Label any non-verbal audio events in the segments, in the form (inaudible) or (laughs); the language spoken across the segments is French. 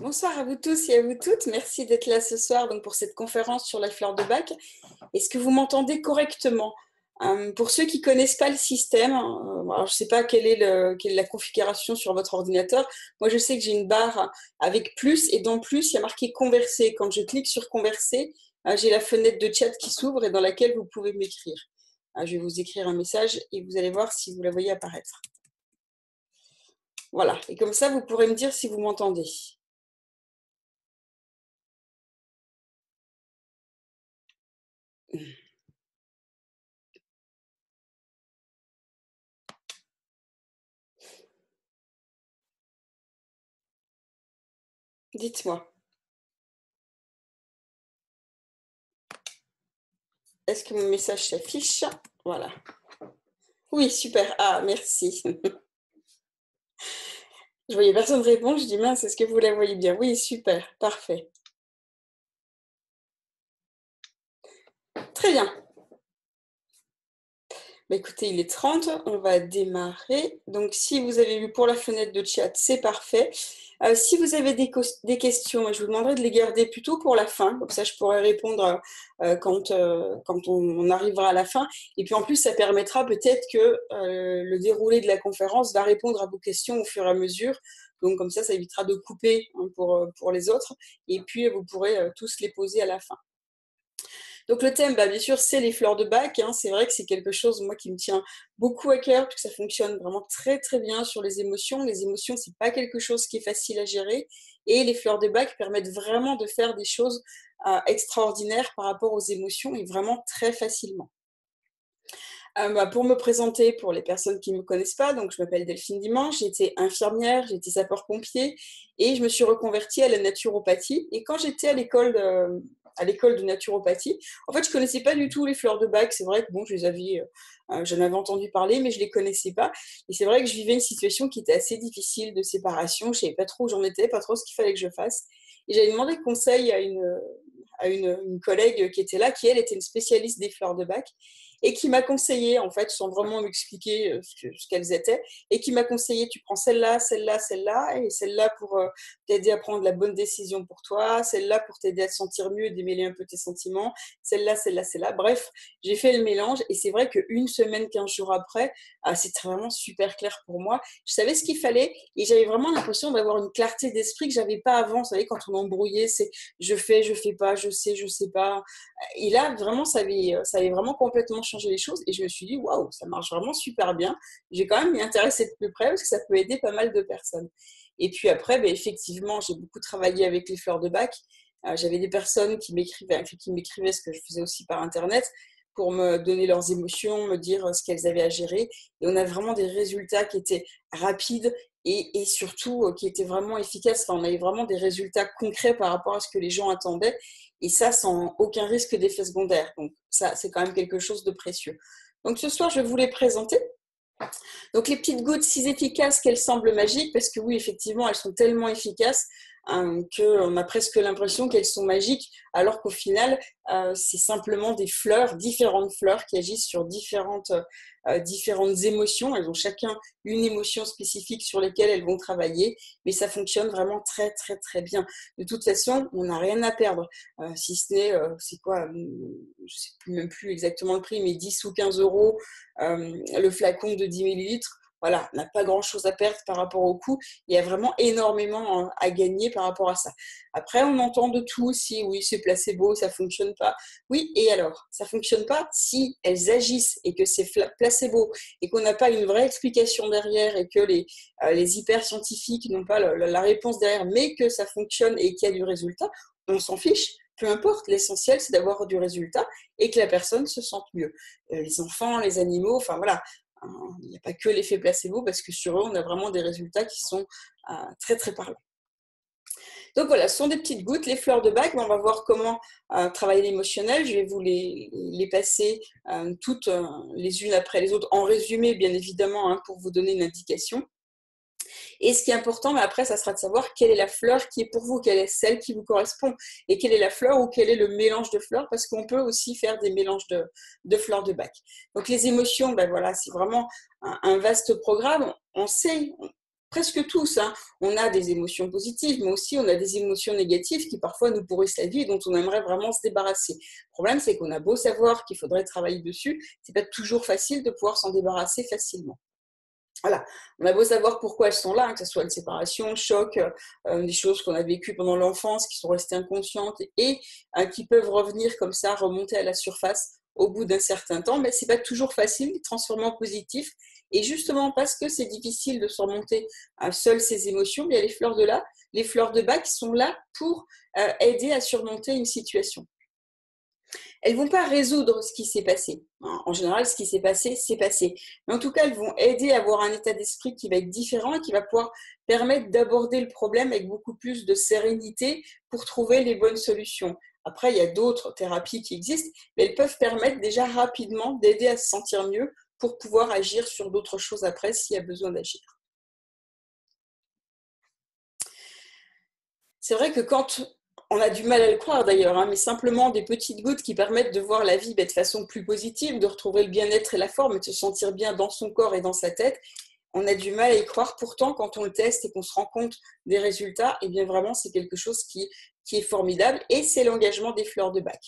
Bonsoir à vous tous et à vous toutes. Merci d'être là ce soir pour cette conférence sur la fleur de bac. Est-ce que vous m'entendez correctement? Euh, Pour ceux qui ne connaissent pas le système, euh, je ne sais pas quelle est, la configuration sur votre ordinateur. Moi, je sais que j'ai une barre avec plus et dans plus, il y a marqué converser. Quand je clique sur converser, euh, j'ai la fenêtre de chat qui s'ouvre et dans laquelle vous pouvez m'écrire. je vais vous écrire un message et vous allez voir si vous la voyez apparaître. Voilà, et comme ça, vous pourrez me dire si vous m'entendez. Dites-moi. Est-ce que mon message s'affiche? Voilà. Oui, super. Ah, merci. (laughs) Je voyais personne répondre. Je dis mince, est-ce que vous la voyez bien? Oui, super. Parfait. Très bien. Bah, écoutez, il est 30, on va démarrer. Donc, si vous avez vu pour la fenêtre de chat, c'est parfait. Euh, si vous avez des, questions, je vous demanderai de les garder plutôt pour la fin, comme ça je pourrai répondre euh, quand, euh, quand on, arrivera à la fin. Et puis en plus, ça permettra peut-être que le déroulé de la conférence va répondre à vos questions au fur et à mesure. Donc comme ça, ça évitera de couper hein, pour, pour les autres. Et puis, vous pourrez tous les poser à la fin. Donc le thème, bah, bien sûr, c'est les fleurs de bac. Hein. C'est vrai que c'est quelque chose, moi, qui me tient beaucoup à cœur, parce que ça fonctionne vraiment très, très bien sur les émotions. Les émotions, c'est pas quelque chose qui est facile à gérer. Et les fleurs de bac permettent vraiment de faire des choses euh, extraordinaires par rapport aux émotions et vraiment très facilement. Euh, bah, pour me présenter, pour les personnes qui ne me connaissent pas, donc je m'appelle Delphine Dimanche, j'étais infirmière, j'étais sapeur-pompier et je me suis reconvertie à la naturopathie. Et quand j'étais à l'école de, à l'école de naturopathie. En fait, je connaissais pas du tout les fleurs de bac. C'est vrai que bon, je les avais, euh, euh, j'en avais entendu parler, mais je les connaissais pas. Et c'est vrai que je vivais une situation qui était assez difficile de séparation. Je savais pas trop où j'en étais, pas trop ce qu'il fallait que je fasse. Et j'avais demandé conseil à une à une, une, collègue qui était là, qui elle était une spécialiste des fleurs de bac et qui m'a conseillé, en fait, sans vraiment m'expliquer euh, ce, qu'elles étaient, et qui m'a conseillé, tu prends celle-là, celle-là, celle-là, et celle-là pour euh, t'aider à prendre la bonne décision pour toi, celle-là pour t'aider à te sentir mieux, démêler un peu tes sentiments, celle-là, celle-là, celle-là. Bref, j'ai fait le mélange, et c'est vrai qu'une semaine, quinze jours après, ah, c'était vraiment super clair pour moi. Je savais ce qu'il fallait, et j'avais vraiment l'impression d'avoir une clarté d'esprit que j'avais pas avant. Vous savez, quand on embrouillait, c'est je fais, je fais pas, je sais, je sais pas. Et là, vraiment, ça avait, ça avait vraiment complètement changé les choses et je me suis dit, waouh, ça marche vraiment super bien. J'ai quand même m'y intéresser de plus près parce que ça peut aider pas mal de personnes. Et puis après, ben, effectivement, j'ai beaucoup travaillé avec les fleurs de bac. Euh, j'avais des personnes qui m'écrivaient, qui m'écrivaient ce que je faisais aussi par Internet pour me donner leurs émotions, me dire euh, ce qu'elles avaient à gérer. Et on a vraiment des résultats qui étaient rapides et, et surtout euh, qui étaient vraiment efficaces. Enfin, on avait vraiment des résultats concrets par rapport à ce que les gens attendaient et ça sans aucun risque d'effet secondaire. Donc ça, c'est quand même quelque chose de précieux. Donc ce soir, je vais vous les présenter. Donc les petites gouttes si efficaces qu'elles semblent magiques, parce que oui, effectivement, elles sont tellement efficaces Hein, qu'on a presque l'impression qu'elles sont magiques, alors qu'au final, euh, c'est simplement des fleurs, différentes fleurs qui agissent sur différentes, euh, différentes émotions. Elles ont chacun une émotion spécifique sur lesquelles elles vont travailler, mais ça fonctionne vraiment très, très, très bien. De toute façon, on n'a rien à perdre, euh, si ce n'est, c'est quoi, je sais même plus exactement le prix, mais 10 ou 15 euros le flacon de 10 millilitres voilà, n'a pas grand-chose à perdre par rapport au coût. Il y a vraiment énormément à gagner par rapport à ça. Après, on entend de tout aussi. Oui, c'est placebo, ça fonctionne pas. Oui, et alors Ça fonctionne pas si elles agissent et que c'est placebo et qu'on n'a pas une vraie explication derrière et que les, euh, hyper scientifiques n'ont pas la, réponse derrière, mais que ça fonctionne et qu'il y a du résultat. On s'en fiche peu importe, l'essentiel c'est d'avoir du résultat et que la personne se sente mieux. Euh, les enfants, les animaux, enfin voilà, il n'y a pas que l'effet placebo parce que sur eux, on a vraiment des résultats qui sont euh, très très parlants. Donc voilà, ce sont des petites gouttes, les fleurs de bac. On va voir comment euh, travailler l'émotionnel. Je vais vous les, passer euh, toutes les unes après les autres en résumé, bien évidemment, hein, pour vous donner une indication. Et ce qui est important, mais après, ça sera de savoir quelle est la fleur qui est pour vous, quelle est celle qui vous correspond, et quelle est la fleur ou quel est le mélange de fleurs, parce qu'on peut aussi faire des mélanges de, fleurs de bac. Donc les émotions, ben voilà, c'est vraiment un, vaste programme. On sait, presque tous, hein, on a des émotions positives, mais aussi on a des émotions négatives qui parfois nous pourrissent la vie et dont on aimerait vraiment se débarrasser. Le problème, c'est qu'on a beau savoir qu'il faudrait travailler dessus, c'est pas toujours facile de pouvoir s'en débarrasser facilement. Voilà, on a beau savoir pourquoi elles sont là, hein, que ce soit une séparation, un choc, euh, des choses qu'on a vécues pendant l'enfance, qui sont restées inconscientes et euh, qui peuvent revenir comme ça, remonter à la surface au bout d'un certain temps, mais c'est pas toujours facile de transformer en positif. Et justement parce que c'est difficile de surmonter euh, seul ces émotions, il y a les fleurs de là, les fleurs de bac qui sont là pour aider à surmonter une situation elles vont pas résoudre ce qui s'est passé. En général, ce qui s'est passé, c'est passé. Mais en tout cas, elles vont aider à avoir un état d'esprit qui va être différent et qui va pouvoir permettre d'aborder le problème avec beaucoup plus de sérénité pour trouver les bonnes solutions. Après, il y a d'autres thérapies qui existent, mais elles peuvent permettre déjà rapidement d'aider à se sentir mieux pour pouvoir agir sur d'autres choses après s'il y a besoin d'agir. C'est vrai que quand on a du mal à le croire d'ailleurs, hein, mais simplement des petites gouttes qui permettent de voir la vie de façon plus positive, de retrouver le bien-être et la forme de se sentir bien dans son corps et dans sa tête. On a du mal à y croire. Pourtant, quand on le teste et qu'on se rend compte des résultats, et eh bien vraiment, c'est quelque chose qui, qui est formidable et c'est l'engagement des fleurs de bac.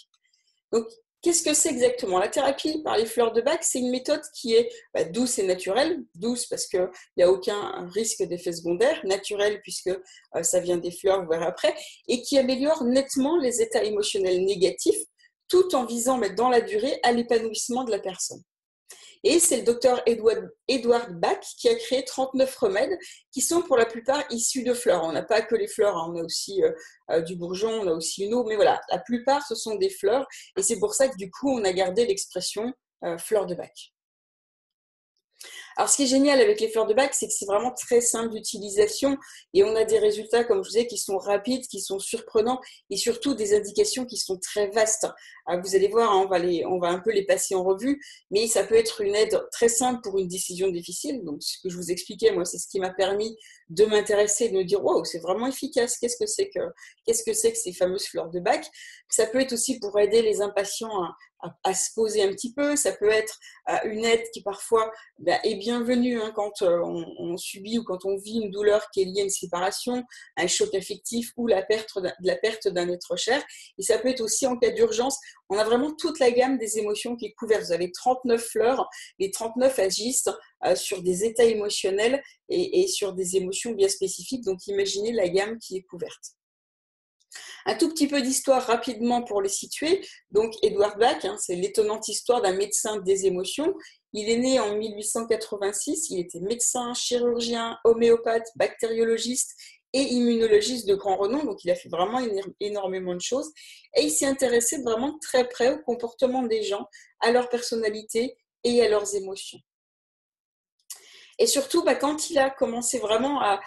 Qu'est-ce que c'est exactement? La thérapie par les fleurs de bac, c'est une méthode qui est bah, douce et naturelle. Douce parce qu'il n'y a aucun risque d'effet secondaire. Naturelle puisque euh, ça vient des fleurs, vous verrez après. Et qui améliore nettement les états émotionnels négatifs tout en visant mettre dans la durée à l'épanouissement de la personne. Et c'est le docteur Edward, Bach qui a créé 39 remèdes qui sont pour la plupart issus de fleurs. On n'a pas que les fleurs, hein. on a aussi euh, euh, du bourgeon, on a aussi une eau, mais voilà, la plupart ce sont des fleurs et c'est pour ça que du coup on a gardé l'expression euh, fleur de Bach. Alors, ce qui est génial avec les fleurs de bac, c'est que c'est vraiment très simple d'utilisation et on a des résultats, comme je vous disais, qui sont rapides, qui sont surprenants et surtout des indications qui sont très vastes. Vous allez voir, hein, on, va les, on va un peu les passer en revue, mais ça peut être une aide très simple pour une décision difficile. Donc, ce que je vous expliquais, moi, c'est ce qui m'a permis de m'intéresser, de me dire, wow, c'est vraiment efficace. Qu'est-ce que c'est que, qu'est-ce que c'est que ces fameuses fleurs de bac? Ça peut être aussi pour aider les impatients à, à, se poser un petit peu. Ça peut être euh, une aide qui parfois bah, est bienvenue hein, quand euh, on, subit ou quand on vit une douleur qui est liée à une séparation, un choc affectif ou la perte, la perte d'un être cher. Et ça peut être aussi en cas d'urgence. On a vraiment toute la gamme des émotions qui est couverte. Vous avez 39 fleurs. Les 39 agissent sur des états émotionnels et, sur des émotions bien spécifiques. Donc imaginez la gamme qui est couverte. Un tout petit peu d'histoire rapidement pour les situer. Donc, Edward Bach, hein, c'est l'étonnante histoire d'un médecin des émotions. Il est né en 1886. Il était médecin, chirurgien, homéopathe, bactériologiste et immunologiste de grand renom. Donc, il a fait vraiment énormément de choses. Et il s'est intéressé vraiment très près au comportement des gens, à leur personnalité et à leurs émotions. Et surtout, bah, quand il a commencé vraiment à,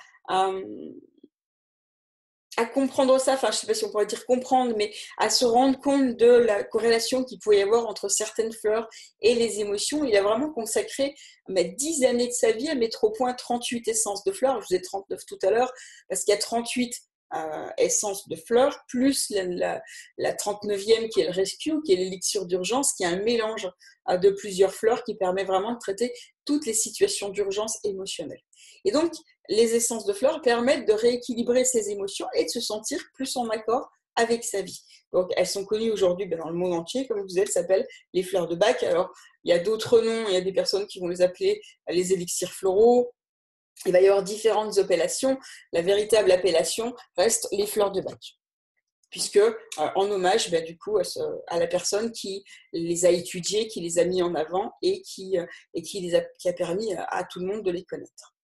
à comprendre ça, enfin je ne sais pas si on pourrait dire comprendre, mais à se rendre compte de la corrélation qu'il pouvait y avoir entre certaines fleurs et les émotions. Il a vraiment consacré 10 années de sa vie à mettre au point 38 essences de fleurs. Je vous ai 39 tout à l'heure, parce qu'il y a 38 euh, essences de fleurs, plus la, 39e qui est le rescue, qui est l'élixir d'urgence, qui est un mélange euh, de plusieurs fleurs qui permet vraiment de traiter toutes les situations d'urgence émotionnelle. Et donc, les essences de fleurs permettent de rééquilibrer ses émotions et de se sentir plus en accord avec sa vie. Donc, elles sont connues aujourd'hui ben, dans le monde entier, comme vous elles s'appellent les fleurs de bac. Alors, il y a d'autres noms, il y a des personnes qui vont les appeler les élixirs floraux. Il va y avoir différentes appellations. La véritable appellation reste les fleurs de bac puisque euh, en hommage ben, du coup à, la personne qui les a étudiées, qui les a mis en avant et qui, euh, a, permis à tout le monde de les connaître.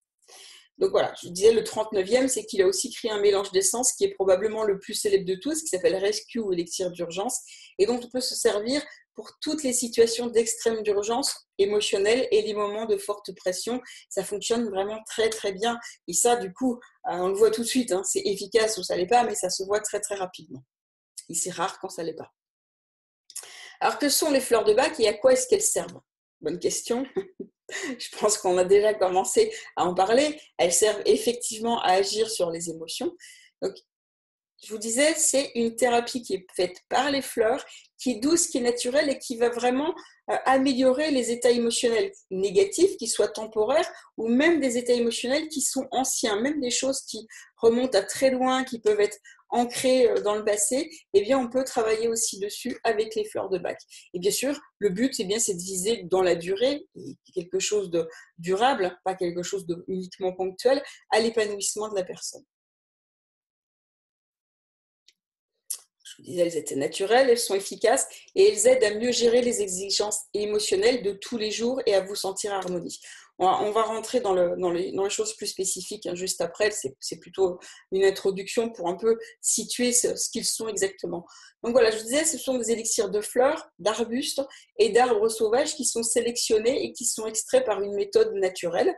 Donc voilà, je disais le 39e, c'est qu'il a aussi créé un mélange d'essence qui est probablement le plus célèbre de tous, qui s'appelle Rescue ou élixir d'urgence, et dont on peut se servir pour toutes les situations d'extrême d'urgence émotionnelle et les moments de forte pression. Ça fonctionne vraiment très très bien. Et ça, du coup, euh, on le voit tout de suite, hein, c'est efficace ou ça l'est pas, mais ça se voit très très rapidement. Et c'est rare quand ça l'est pas. Alors que sont les fleurs de bac et à quoi est-ce qu'elles servent? Bonne question. (laughs) je pense qu'on a déjà commencé à en parler. Elles servent effectivement à agir sur les émotions. Donc, je vous disais, c'est une thérapie qui est faite par les fleurs, qui est douce, qui est naturelle et qui va vraiment euh, améliorer les états émotionnels négatifs, qui soient temporaires, ou même des états émotionnels qui sont anciens, même des choses qui remontent à très loin, qui peuvent être ancrées euh, dans le passé, eh bien, on peut travailler aussi dessus avec les fleurs de bac. Et bien sûr, le but, eh bien, c'est de viser dans la durée, quelque chose de durable, pas quelque chose de uniquement ponctuel, à l'épanouissement de la personne. Je vous disais, elles étaient naturelles, elles sont efficaces et elles aident à mieux gérer les exigences émotionnelles de tous les jours et à vous sentir harmonie. On va, rentrer dans, les, choses plus spécifiques hein, juste après. C'est plutôt une introduction pour un peu situer ce, ce qu'ils sont exactement. Donc voilà, je vous disais, ce sont des élixirs de fleurs, d'arbustes et d'arbres sauvages qui sont sélectionnés et qui sont extraits par une méthode naturelle.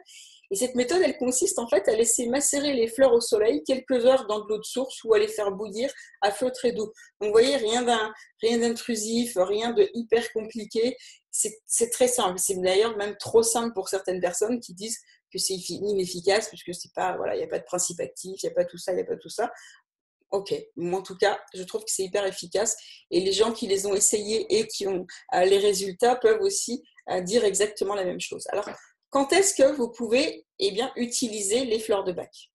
Et cette méthode, elle consiste en fait à laisser macérer les fleurs au soleil quelques heures dans de l'eau de source ou à les faire bouillir à feu très doux. Donc vous voyez, rien d'intrusif, rien de hyper compliqué. C'est très simple. C'est d'ailleurs même trop simple pour certaines personnes qui disent que c'est inefficace puisque c'est pas, voilà, il n'y a pas de principe actif, il n'y a pas tout ça, il n'y a pas tout ça. Ok, en tout cas, je trouve que c'est hyper efficace et les gens qui les ont essayés et qui ont euh, les résultats peuvent aussi euh, dire exactement la même chose. Alors, quand est-ce que vous pouvez eh bien, utiliser les fleurs de bac?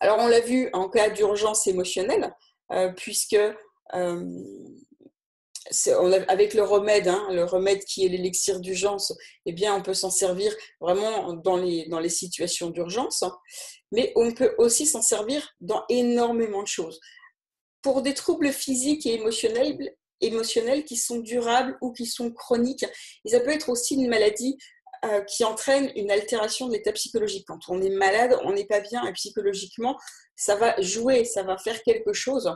Alors, on l'a vu en cas d'urgence émotionnelle, euh, puisque euh, avec le remède, hein, le remède qui est l'élixir d'urgence, eh bien, on peut s'en servir vraiment dans les, dans les situations d'urgence, mais on peut aussi s'en servir dans énormément de choses. Pour des troubles physiques et émotionnels, émotionnels qui sont durables ou qui sont chroniques. Et ça peut être aussi une maladie euh, qui entraîne une altération de l'état psychologique. Quand on est malade, on n'est pas bien et psychologiquement, ça va jouer, ça va faire quelque chose.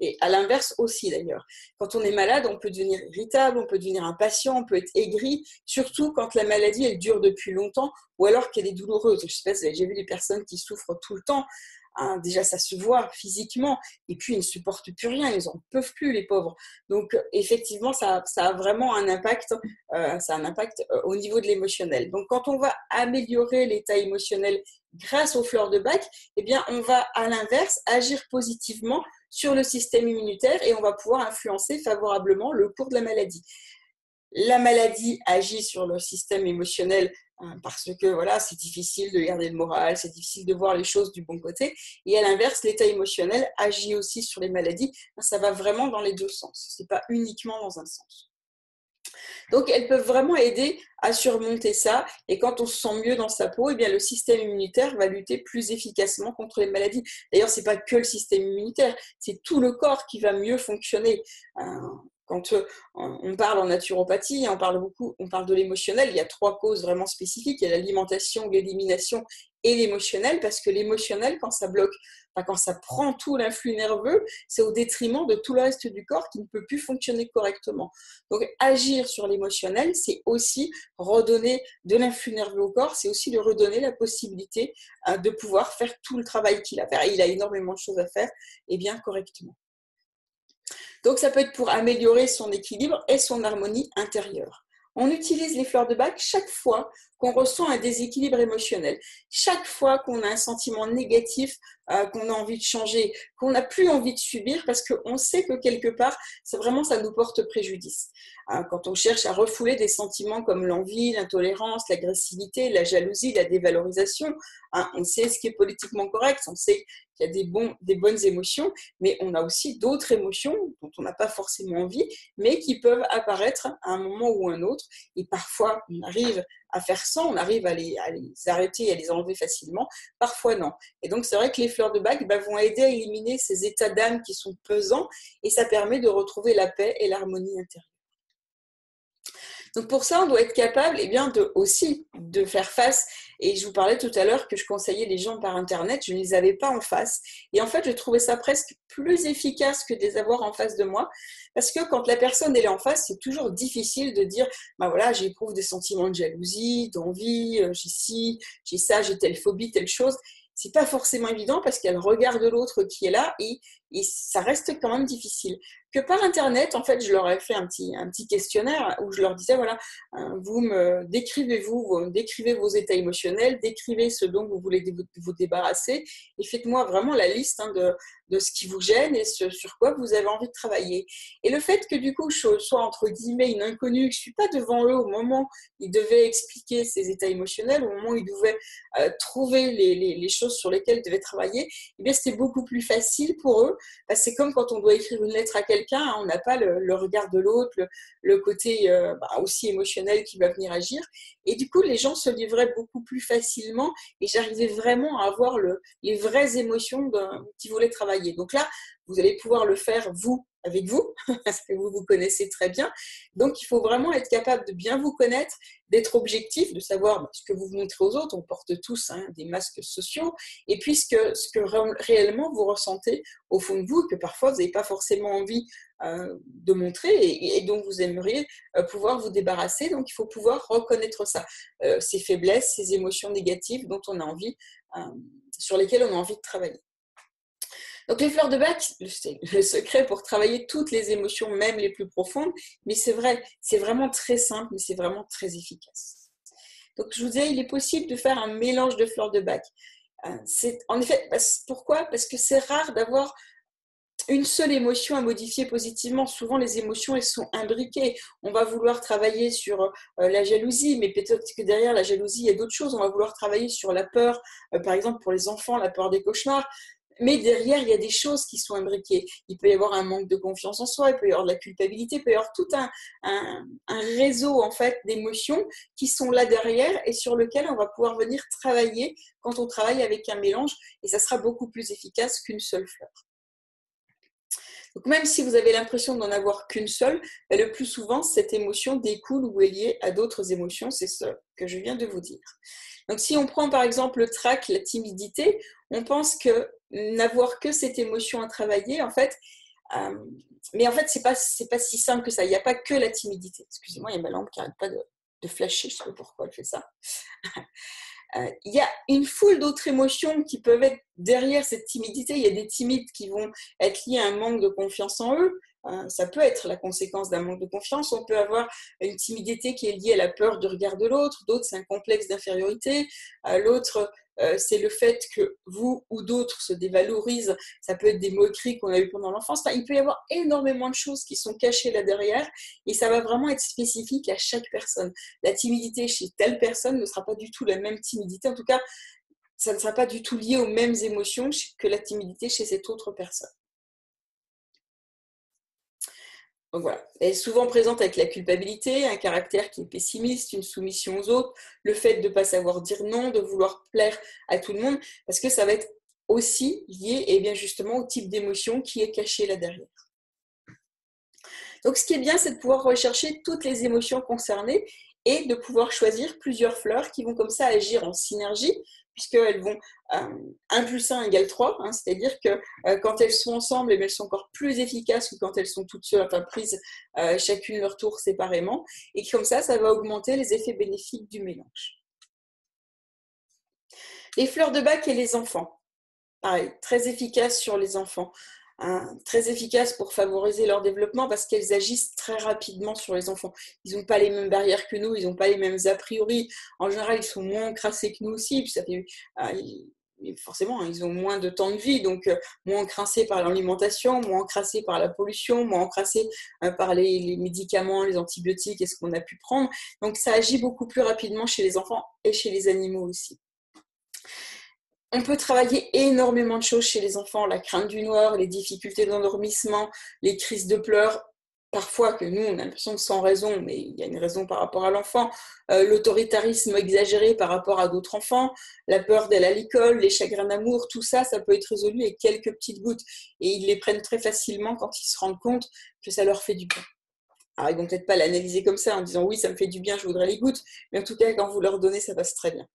Et à l'inverse aussi d'ailleurs. Quand on est malade, on peut devenir irritable, on peut devenir impatient, on peut être aigri, surtout quand la maladie elle dure depuis longtemps ou alors qu'elle est douloureuse. Je sais pas j'ai vu des personnes qui souffrent tout le temps Hein, déjà, ça se voit physiquement, et puis ils ne supportent plus rien, ils n'en peuvent plus, les pauvres. Donc, effectivement, ça, a vraiment un impact, euh, euh, au niveau de l'émotionnel. Donc, quand on va améliorer l'état émotionnel grâce aux fleurs de bac, eh bien, on va à l'inverse agir positivement sur le système immunitaire et on va pouvoir influencer favorablement le cours de la maladie. La maladie agit sur le système émotionnel Hein, parce que voilà, c'est difficile de garder le moral, c'est difficile de voir les choses du bon côté. Et à l'inverse, l'état émotionnel agit aussi sur les maladies. Ça va vraiment dans les deux sens. C'est pas uniquement dans un sens. Donc, elles peuvent vraiment aider à surmonter ça. Et quand on se sent mieux dans sa peau, eh bien, le système immunitaire va lutter plus efficacement contre les maladies. D'ailleurs, c'est pas que le système immunitaire, c'est tout le corps qui va mieux fonctionner. Hein, quand euh, on parle en naturopathie, on parle beaucoup, on parle de l'émotionnel, il y a trois causes vraiment spécifiques, il y a l'alimentation, l'élimination et l'émotionnel, parce que l'émotionnel, quand ça bloque, quand ça prend tout l'influx nerveux, c'est au détriment de tout le reste du corps qui ne peut plus fonctionner correctement. Donc agir sur l'émotionnel, c'est aussi redonner de l'influx nerveux au corps, c'est aussi lui redonner la possibilité euh, de pouvoir faire tout le travail qu'il a à faire. il a énormément de choses à faire et bien correctement. Donc ça peut être pour améliorer son équilibre et son harmonie intérieure. On utilise les fleurs de bac chaque fois qu'on ressent un déséquilibre émotionnel, chaque fois qu'on a un sentiment négatif, euh, qu'on a envie de changer, qu'on n'a plus envie de subir parce qu'on sait que quelque part, c'est vraiment ça nous porte préjudice. Euh, quand on cherche à refouler des sentiments comme l'envie, l'intolérance, l'agressivité, la jalousie, la dévalorisation, hein, on sait ce qui est politiquement correct, on sait qu'il y a des, bons, des bonnes émotions, mais on a aussi d'autres émotions dont on n'a pas forcément envie, mais qui peuvent apparaître à un moment ou un autre. Et parfois, on arrive faire sans, on arrive à les, à les arrêter et à les enlever facilement, parfois non. Et donc, c'est vrai que les fleurs de bac bah, vont aider à éliminer ces états d'âme qui sont pesants et ça permet de retrouver la paix et l'harmonie intérieure. Donc pour ça, on doit être capable eh bien, de, aussi de faire face. Et je vous parlais tout à l'heure que je conseillais les gens par Internet, je ne les avais pas en face. Et en fait, je trouvais ça presque plus efficace que de les avoir en face de moi. Parce que quand la personne est en face, c'est toujours difficile de dire, bah voilà, j'éprouve des sentiments de jalousie, d'envie, euh, j'ai ci, j'ai ça, j'ai telle phobie, telle chose c'est pas forcément évident parce qu'elle regarde l'autre qui est là et, et, ça reste quand même difficile. que par Internet, en fait, je leur ai fait un petit, un petit questionnaire où je leur disais, voilà, euh, vous me décrivez-vous, décrivez vos états émotionnels, décrivez ce dont vous voulez vous débarrasser et faites-moi vraiment la liste hein, de, de ce qui vous gêne et sur quoi vous avez envie de travailler. Et le fait que du coup, je sois entre guillemets une inconnue, que je ne suis pas devant eux au moment où ils devaient expliquer ces états émotionnels, au moment où ils devaient euh, trouver les, les, choses sur lesquelles ils devaient travailler, eh c'était beaucoup plus facile pour eux. C'est comme quand on doit écrire une lettre à quelqu'un, hein, on n'a pas le, regard de l'autre, le, côté euh, bah, aussi émotionnel qui va venir agir. Et du coup, les gens se livraient beaucoup plus facilement et j'arrivais vraiment à avoir le, les vraies émotions qui voulaient travailler. Donc là, vous allez pouvoir le faire vous avec vous, (laughs) parce que vous vous connaissez très bien. Donc, il faut vraiment être capable de bien vous connaître, d'être objectif, de savoir ce que vous montrez aux autres. On porte tous hein, des masques sociaux. Et puis, ce que, réellement vous ressentez au fond de vous, que parfois vous n'avez pas forcément envie euh, de montrer et, dont vous aimeriez euh, pouvoir vous débarrasser. Donc, il faut pouvoir reconnaître ça, euh, ces faiblesses, ces émotions négatives dont on a envie, sur lesquelles on a envie de travailler. Donc les fleurs de bac, c'est le secret pour travailler toutes les émotions, même les plus profondes, mais c'est vrai, c'est vraiment très simple, mais c'est vraiment très efficace. Donc je vous disais, il est possible de faire un mélange de fleurs de bac. Euh, c'est en effet, pourquoi? Parce que c'est rare d'avoir une seule émotion à modifier positivement. Souvent, les émotions, elles sont imbriquées. On va vouloir travailler sur euh, la jalousie, mais peut-être que derrière la jalousie, il y a d'autres choses. On va vouloir travailler sur la peur, euh, par exemple pour les enfants, la peur des cauchemars. Mais derrière, il y a des choses qui sont imbriquées. Il peut y avoir un manque de confiance en soi, il peut y avoir de la culpabilité, il peut y avoir tout un, réseau en fait d'émotions qui sont là derrière et sur lequel on va pouvoir venir travailler quand on travaille avec un mélange et ça sera beaucoup plus efficace qu'une seule fleur. Donc même si vous avez l'impression d'en avoir qu'une seule, le plus souvent, cette émotion découle ou est liée à d'autres émotions, c'est ce que je viens de vous dire. Donc si on prend par exemple le trac, la timidité, on pense que n'avoir que cette émotion à travailler, en fait, euh, mais en fait, c'est pas, pas si simple que ça. Il n'y a pas que la timidité. Excusez-moi, il y a ma lampe qui n'arrête pas de, de, flasher, je ne sais pas pourquoi elle fait ça. Euh, il y a une foule d'autres émotions qui peuvent être derrière cette timidité. Il y a des timides qui vont être liés à un manque de confiance en eux. Euh, ça peut être la conséquence d'un manque de confiance. On peut avoir une timidité qui est liée à la peur du regard de l'autre. D'autres, c'est un complexe d'infériorité. Euh, l'autre, c'est le fait que vous ou d'autres se dévalorisent. Ça peut être des moqueries qu'on a eues pendant l'enfance. il peut y avoir énormément de choses qui sont cachées là derrière et ça va vraiment être spécifique à chaque personne. La timidité chez telle personne ne sera pas du tout la même timidité. En tout cas, ça ne sera pas du tout lié aux mêmes émotions que la timidité chez cette autre personne. Elle est souvent présente avec la culpabilité, un caractère qui est pessimiste, une soumission aux autres, le fait de ne pas savoir dire non, de vouloir plaire à tout le monde, parce que ça va être aussi lié eh bien justement au type d'émotion qui est caché là derrière. Donc ce qui est bien, c'est de pouvoir rechercher toutes les émotions concernées et de pouvoir choisir plusieurs fleurs qui vont comme ça agir en synergie puisqu'elles vont 1 euh, plus 1 égale 3, hein, c'est-à-dire que euh, quand elles sont ensemble, elles sont encore plus efficaces que quand elles sont toutes seules, enfin prises euh, chacune leur tour séparément, et comme ça, ça va augmenter les effets bénéfiques du mélange. Les fleurs de bac et les enfants, pareil, très efficaces sur les enfants. Très efficaces pour favoriser leur développement parce qu'elles agissent très rapidement sur les enfants. Ils n'ont pas les mêmes barrières que nous, ils n'ont pas les mêmes a priori. En général, ils sont moins crassés que nous aussi. Euh, forcément, ils ont moins de temps de vie, donc euh, moins encrassés par l'alimentation, moins encrassés par la pollution, moins encrassés euh, par les, les, médicaments, les antibiotiques et ce qu'on a pu prendre. Donc ça agit beaucoup plus rapidement chez les enfants et chez les animaux aussi. On peut travailler énormément de choses chez les enfants, la crainte du noir, les difficultés d'endormissement, les crises de pleurs, parfois que nous, on a l'impression de sans raison, mais il y a une raison par rapport à l'enfant, euh, l'autoritarisme exagéré par rapport à d'autres enfants, la peur d'aller à l'école, les chagrins d'amour, tout ça, ça peut être résolu avec quelques petites gouttes. Et ils les prennent très facilement quand ils se rendent compte que ça leur fait du bien. Alors, ils vont peut-être pas l'analyser comme ça en disant oui, ça me fait du bien, je voudrais les gouttes, mais en tout cas, quand vous leur donnez, ça passe très bien.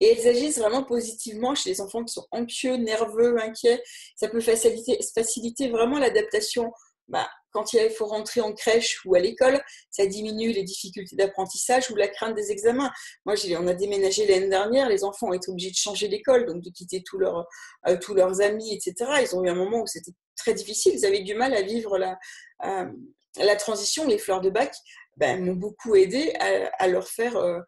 Et elles agissent vraiment positivement chez les enfants qui sont anxieux, nerveux, inquiets. Ça peut faciliter, vraiment l'adaptation bah, quand il faut rentrer en crèche ou à l'école, ça diminue les difficultés d'apprentissage ou la crainte des examens. Moi, on a déménagé l'année dernière, les enfants ont été obligés de changer d'école, donc de quitter tous leurs, euh, amis, etc. Ils ont eu un moment où c'était très difficile, ils avaient du mal à vivre la, euh, transition. Les fleurs de bac ben, m'ont beaucoup aidé à, leur faire euh,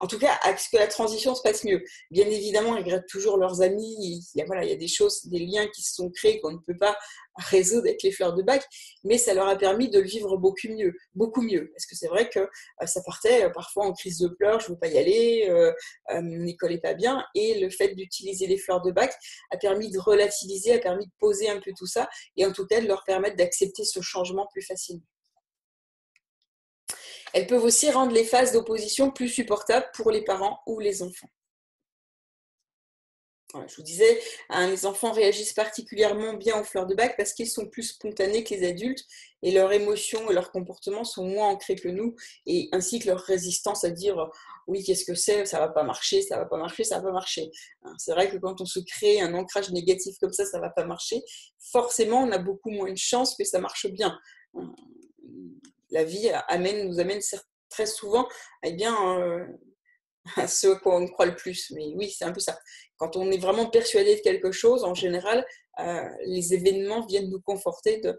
en tout cas, à ce que la transition se passe mieux. Bien évidemment, ils regrettent toujours leurs amis. Il y a, voilà, des choses, des liens qui se sont créés qu'on ne peut pas résoudre avec les fleurs de bac, mais ça leur a permis de le vivre beaucoup mieux, beaucoup mieux. Parce que c'est vrai que euh, ça partait euh, parfois en crise de pleurs, je ne veux pas y aller, euh, mon école n'est pas bien, et le fait d'utiliser les fleurs de bac a permis de relativiser, a permis de poser un peu tout ça, et en tout cas de leur permettre d'accepter ce changement plus facilement. Elles peuvent aussi rendre les phases d'opposition plus supportables pour les parents ou les enfants. je vous disais, hein, les enfants réagissent particulièrement bien aux fleurs de bac parce qu'ils sont plus spontanés que les adultes et leurs émotions et leurs comportements sont moins ancrés que nous, et ainsi que leur résistance à dire oui, qu'est-ce que c'est, ça va pas marcher, ça va pas marcher, ça va pas marcher. Hein, c'est vrai que quand on se crée un ancrage négatif comme ça, ça va pas marcher. Forcément, on a beaucoup moins de chances que ça marche bien la vie amène, nous amène très souvent eh bien, euh, à ce à quoi on croit le plus. Mais oui, c'est un peu ça. Quand on est vraiment persuadé de quelque chose, en général, euh, les événements viennent nous conforter euh,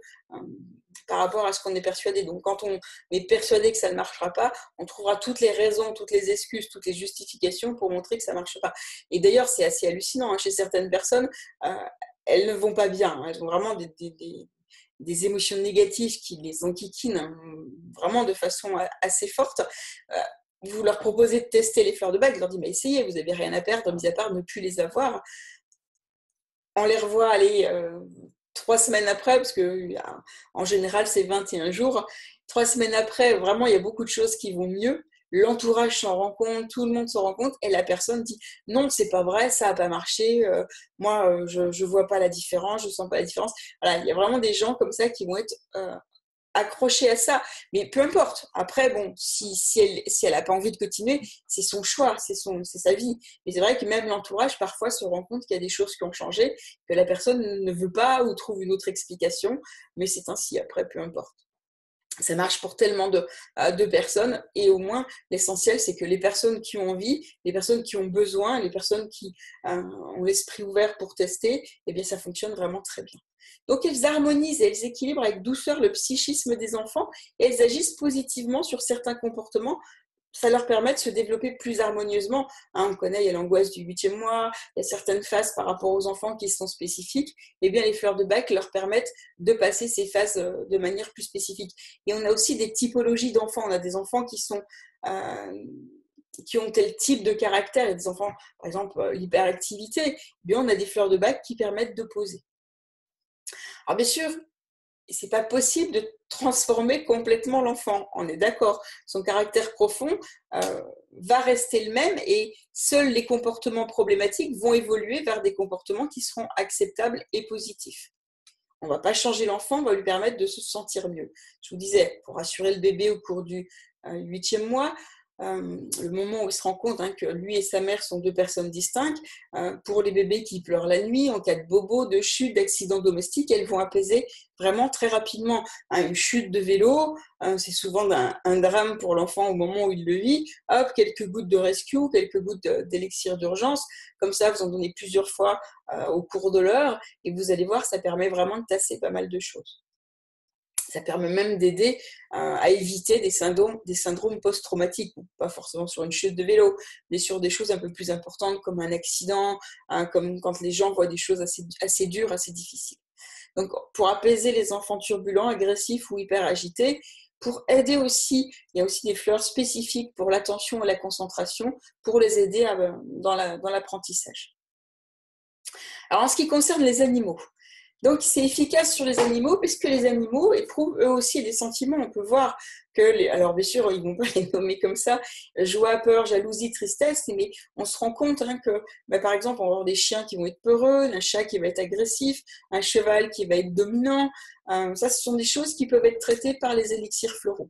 par rapport à ce qu'on est persuadé. Donc quand on est persuadé que ça ne marchera pas, on trouvera toutes les raisons, toutes les excuses, toutes les justifications pour montrer que ça ne marche pas. Et d'ailleurs, c'est assez hallucinant. Hein. Chez certaines personnes, elles ne vont pas bien. Hein. Elles ont vraiment des émotions négatives qui les enquiquinent hein, vraiment de façon assez forte, euh, vous leur proposez de tester les fleurs de bague, vous leur dites, mais essayez, vous n'avez rien à perdre, mis à part ne plus les avoir. On les revoit aller euh, trois semaines après, parce que en général c'est 21 jours, trois semaines après, vraiment il y a beaucoup de choses qui vont mieux l'entourage s'en rend compte, tout le monde s'en rend compte, et la personne dit non, c'est pas vrai, ça n'a pas marché, euh, moi euh, je ne vois pas la différence, je sens pas la différence. Voilà, il y a vraiment des gens comme ça qui vont être euh, accrochés à ça. Mais peu importe. Après, bon, si, si elle si elle n'a pas envie de continuer, c'est son choix, c'est c'est sa vie. Mais c'est vrai que même l'entourage parfois se rend compte qu'il y a des choses qui ont changé, que la personne ne veut pas ou trouve une autre explication. Mais c'est ainsi. Après, peu importe ça marche pour tellement de, euh, de personnes et au moins l'essentiel c'est que les personnes qui ont envie, les personnes qui ont besoin, les personnes qui euh, ont l'esprit ouvert pour tester, eh bien ça fonctionne vraiment très bien. Donc elles harmonisent elles équilibrent avec douceur le psychisme des enfants et elles agissent positivement sur certains comportements ça leur permet de se développer plus harmonieusement. Hein, on connaît, il y a l'angoisse du huitième mois, il y a certaines phases par rapport aux enfants qui sont spécifiques. Eh bien, les fleurs de bac leur permettent de passer ces phases euh, de manière plus spécifique. Et on a aussi des typologies d'enfants. On a des enfants qui sont euh, qui ont tel type de caractère et des enfants, par exemple, euh, l'hyperactivité. Eh bien, on a des fleurs de bac qui permettent de poser. Alors bien sûr, c'est pas possible de transformer complètement l'enfant. On est d'accord. Son caractère profond euh, va rester le même et seuls les comportements problématiques vont évoluer vers des comportements qui seront acceptables et positifs. On ne va pas changer l'enfant, on va lui permettre de se sentir mieux. Je vous disais, pour assurer le bébé au cours du euh, huitième mois, euh, le moment où il se rend compte hein, que lui et sa mère sont deux personnes distinctes. Euh, pour les bébés qui pleurent la nuit, en cas de bobo, de chute, d'accident domestique, elles vont apaiser vraiment très rapidement. Hein, une chute de vélo, hein, c'est souvent un, drame pour l'enfant au moment où il le vit. Hop, quelques gouttes de rescue, quelques gouttes d'élixir d'urgence. Comme ça, vous en donnez plusieurs fois euh, au cours de l'heure et vous allez voir, ça permet vraiment de tasser pas mal de choses. Ça permet même d'aider euh, à éviter des syndromes, post-traumatiques, pas forcément sur une chute de vélo, mais sur des choses un peu plus importantes comme un accident, hein, comme quand les gens voient des choses assez, assez dures, assez difficiles. Donc, pour apaiser les enfants turbulents, agressifs ou hyper agités, pour aider aussi, il y a aussi des fleurs spécifiques pour l'attention et la concentration, pour les aider dans l'apprentissage. Alors, en ce qui concerne les animaux, donc c'est efficace sur les animaux puisque les animaux éprouvent eux aussi des sentiments. On peut voir que, les, alors bien sûr, ils vont pas (laughs) les nommer comme ça, joie, peur, jalousie, tristesse, mais on se rend compte hein, que, bah, par exemple, on va avoir des chiens qui vont être peureux, un chat qui va être agressif, un cheval qui va être dominant. Euh, ça, ce sont des choses qui peuvent être traitées par les élixirs floraux.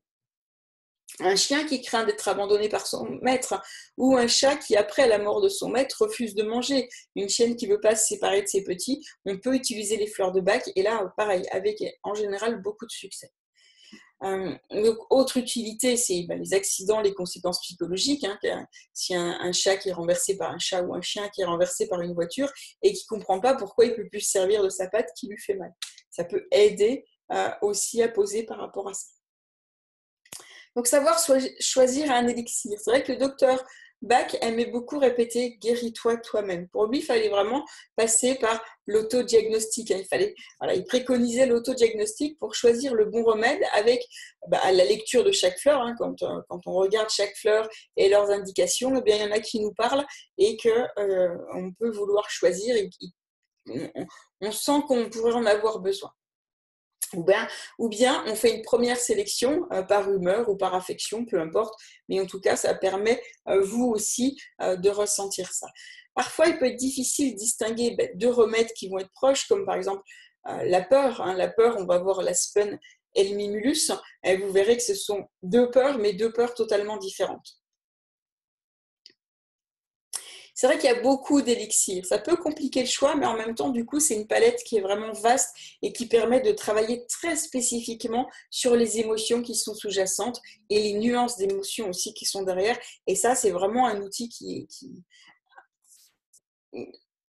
Un chien qui craint d'être abandonné par son maître, ou un chat qui, après la mort de son maître, refuse de manger, une chienne qui ne veut pas se séparer de ses petits, on peut utiliser les fleurs de bac, et là, pareil, avec en général beaucoup de succès. Euh, autre utilité, c'est ben, les accidents, les conséquences psychologiques. Hein, si un, chat qui est renversé par un chat ou un chien qui est renversé par une voiture et qui ne comprend pas pourquoi il peut plus se servir de sa patte qui lui fait mal. Ça peut aider euh, aussi à poser par rapport à ça. Donc savoir choisir un élixir. C'est vrai que le docteur Bach aimait beaucoup répéter guéris-toi toi-même. Pour lui, il fallait vraiment passer par l'autodiagnostic. Il fallait, il préconisait l'autodiagnostic pour choisir le bon remède avec bah, la lecture de chaque fleur. Hein. quand, euh, quand, on regarde chaque fleur et leurs indications, eh bien, il y en a qui nous parlent et que euh, on peut vouloir choisir. Et, on sent qu'on pourrait en avoir besoin. Ou bien, ou bien on fait une première sélection euh, par humeur ou par affection, peu importe, mais en tout cas, ça permet euh, vous aussi euh, de ressentir ça. Parfois, il peut être difficile de distinguer ben, deux remèdes qui vont être proches, comme par exemple la peur. Hein. La peur, on va voir l'aspen et le mimulus, et vous verrez que ce sont deux peurs, mais deux peurs totalement différentes. C'est vrai qu'il y a beaucoup d'élixirs. Ça peut compliquer le choix, mais en même temps, du coup, c'est une palette qui est vraiment vaste et qui permet de travailler très spécifiquement sur les émotions qui sont sous-jacentes et les nuances d'émotions aussi qui sont derrière. Et ça, c'est vraiment un outil qui, qui...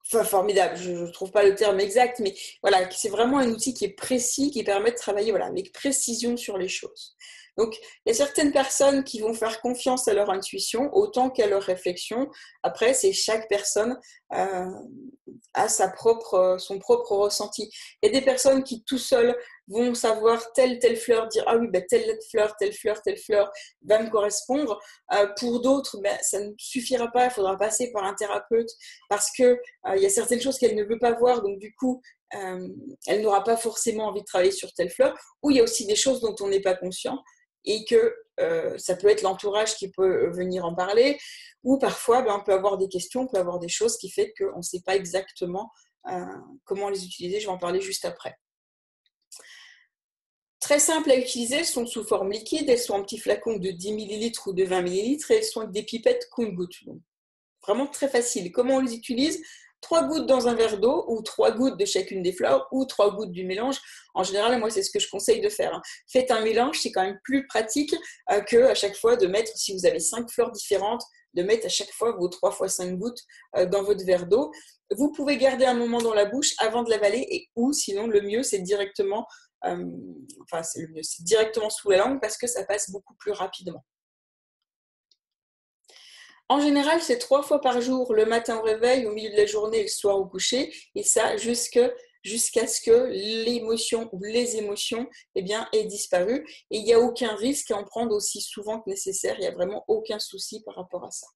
Enfin, formidable, je ne trouve pas le terme exact, mais voilà, c'est vraiment un outil qui est précis, qui permet de travailler voilà, avec précision sur les choses. Donc, il y a certaines personnes qui vont faire confiance à leur intuition autant qu'à leur réflexion. Après, c'est chaque personne euh, a sa propre, son propre ressenti. Il y a des personnes qui tout seules vont savoir telle, telle fleur, dire ah oui, ben, telle fleur, telle fleur, telle fleur va me correspondre. Euh, pour d'autres, ben, ça ne suffira pas, il faudra passer par un thérapeute parce que euh, il y a certaines choses qu'elle ne veut pas voir, donc du coup, elle n'aura pas forcément envie de travailler sur telle fleur. Ou il y a aussi des choses dont on n'est pas conscient et que euh, ça peut être l'entourage qui peut euh, venir en parler, ou parfois ben, on peut avoir des questions, on peut avoir des choses qui font qu'on ne sait pas exactement euh, comment les utiliser. Je vais en parler juste après. Très simples à utiliser, elles sont sous forme liquide, elles sont en petits flacons de 10 ml ou de 20 ml et elles sont avec des pipettes compte-gouttes. Vraiment très facile. Comment on les utilise? Trois gouttes dans un verre d'eau ou trois gouttes de chacune des fleurs ou trois gouttes du mélange. En général, moi, c'est ce que je conseille de faire. Hein. Faites un mélange, c'est quand même plus pratique euh, que à chaque fois de mettre, si vous avez cinq fleurs différentes, de mettre à chaque fois vos trois fois cinq gouttes euh, dans votre verre d'eau. Vous pouvez garder un moment dans la bouche avant de l'avaler et ou sinon le mieux c'est directement, euh, enfin c'est le mieux, c'est directement sous la langue parce que ça passe beaucoup plus rapidement. En général, c'est trois fois par jour, le matin au réveil, au milieu de la journée le soir au coucher. Et ça, jusqu'à ce que l'émotion ou les émotions eh bien, aient disparu. Et il n'y a aucun risque à en prendre aussi souvent que nécessaire. Il n'y a vraiment aucun souci par rapport à ça.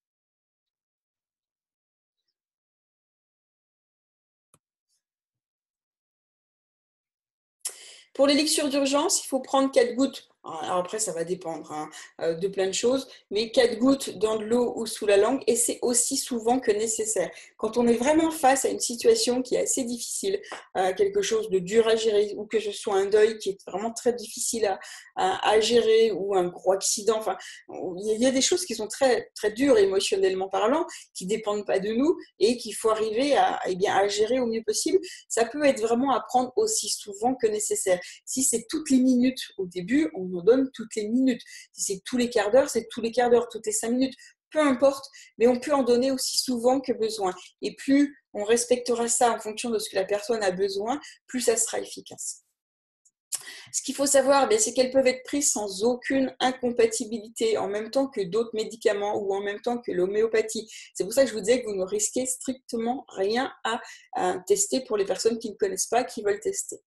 Pour l'élixir d'urgence, il faut prendre 4 gouttes alors après, ça va dépendre hein, euh, de plein de choses, mais 4 gouttes dans de l'eau ou sous la langue, et c'est aussi souvent que nécessaire. Quand on est vraiment face à une situation qui est assez difficile, euh, quelque chose de dur à gérer, ou que ce soit un deuil qui est vraiment très difficile à, gérer, ou un gros accident, enfin, il y a des choses qui sont très, très dures émotionnellement parlant, qui dépendent pas de nous, et qu'il faut arriver à, eh bien, à gérer au mieux possible. Ça peut être vraiment à prendre aussi souvent que nécessaire. Si c'est toutes les minutes au début, on donne toutes les minutes. Si c'est tous les quarts d'heure, c'est tous les quarts d'heure, toutes les cinq minutes, peu importe, mais on peut en donner aussi souvent que besoin. Et plus on respectera ça en fonction de ce que la personne a besoin, plus ça sera efficace. Ce qu'il faut savoir, eh c'est qu'elles peuvent être prises sans aucune incompatibilité en même temps que d'autres médicaments ou en même temps que l'homéopathie. C'est pour ça que je vous disais que vous ne risquez strictement rien à tester pour les personnes qui ne connaissent pas, qui veulent tester.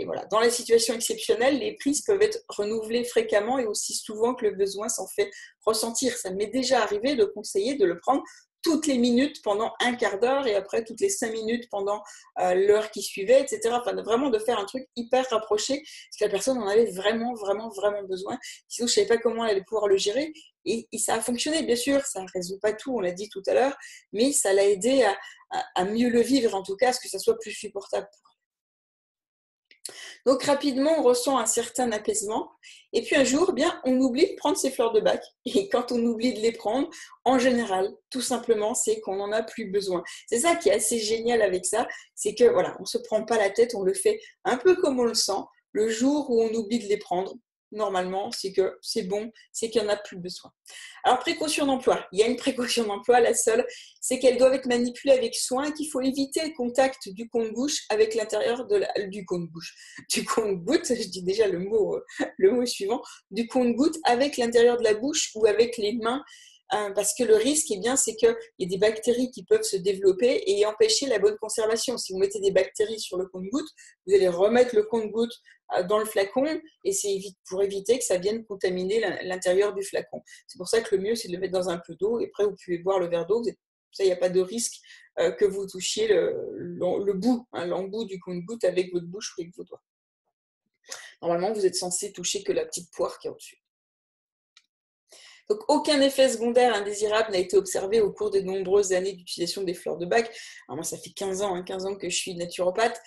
Et voilà, dans les situations exceptionnelles, les prises peuvent être renouvelées fréquemment et aussi souvent que le besoin s'en fait ressentir. Ça m'est déjà arrivé de conseiller de le prendre toutes les minutes pendant un quart d'heure et après toutes les cinq minutes pendant euh, l'heure qui suivait, etc. Enfin, vraiment de faire un truc hyper rapproché, parce que la personne en avait vraiment, vraiment, vraiment besoin. Sinon, je ne savais pas comment elle allait pouvoir le gérer. Et, ça a fonctionné, bien sûr, ça ne résout pas tout, on l'a dit tout à l'heure, mais ça l'a aidé à, mieux le vivre, en tout cas, à ce que ça soit plus supportable Donc rapidement, on ressent un certain apaisement. Et puis un jour, bien, on oublie de prendre ses fleurs de bac. (laughs) Et quand on oublie de les prendre, en général, tout simplement, c'est qu'on n'en a plus besoin. C'est ça qui est assez génial avec ça, c'est que voilà, on se prend pas la tête, on le fait un peu comme on le sent. Le jour où on oublie de les prendre, normalement, c'est que c'est bon, c'est qu'il n'y en a plus besoin. Alors, précaution d'emploi. Il y a une précaution d'emploi, la seule, c'est qu'elles doivent être manipulées avec soin et qu'il faut éviter le contact du compte-bouche avec l'intérieur de du compte-bouche, (laughs) du compte-goutte, je dis déjà le mot, le mot suivant, du compte-goutte avec l'intérieur de la bouche ou avec les mains Hein, parce que le risque, eh c'est qu'il y a des bactéries qui peuvent se développer et empêcher la bonne conservation. Si vous mettez des bactéries sur le compte-goutte, vous allez remettre le compte-goutte euh, dans le flacon et c'est pour éviter que ça vienne contaminer l'intérieur du flacon. C'est pour ça que le mieux, c'est de le mettre dans un peu d'eau et après, vous pouvez boire le verre d'eau. Ça, il n'y a pas de risque euh, que vous touchiez le, bout, hein, l'embout du compte-goutte avec votre bouche ou avec vos doigts. Normalement, vous êtes censé toucher que la petite poire qui est au-dessus. Donc, aucun effet secondaire indésirable n'a été observé au cours de nombreuses années d'utilisation des fleurs de bac. Alors moi, ça fait 15 ans, 15 hein, ans que je suis naturopathe,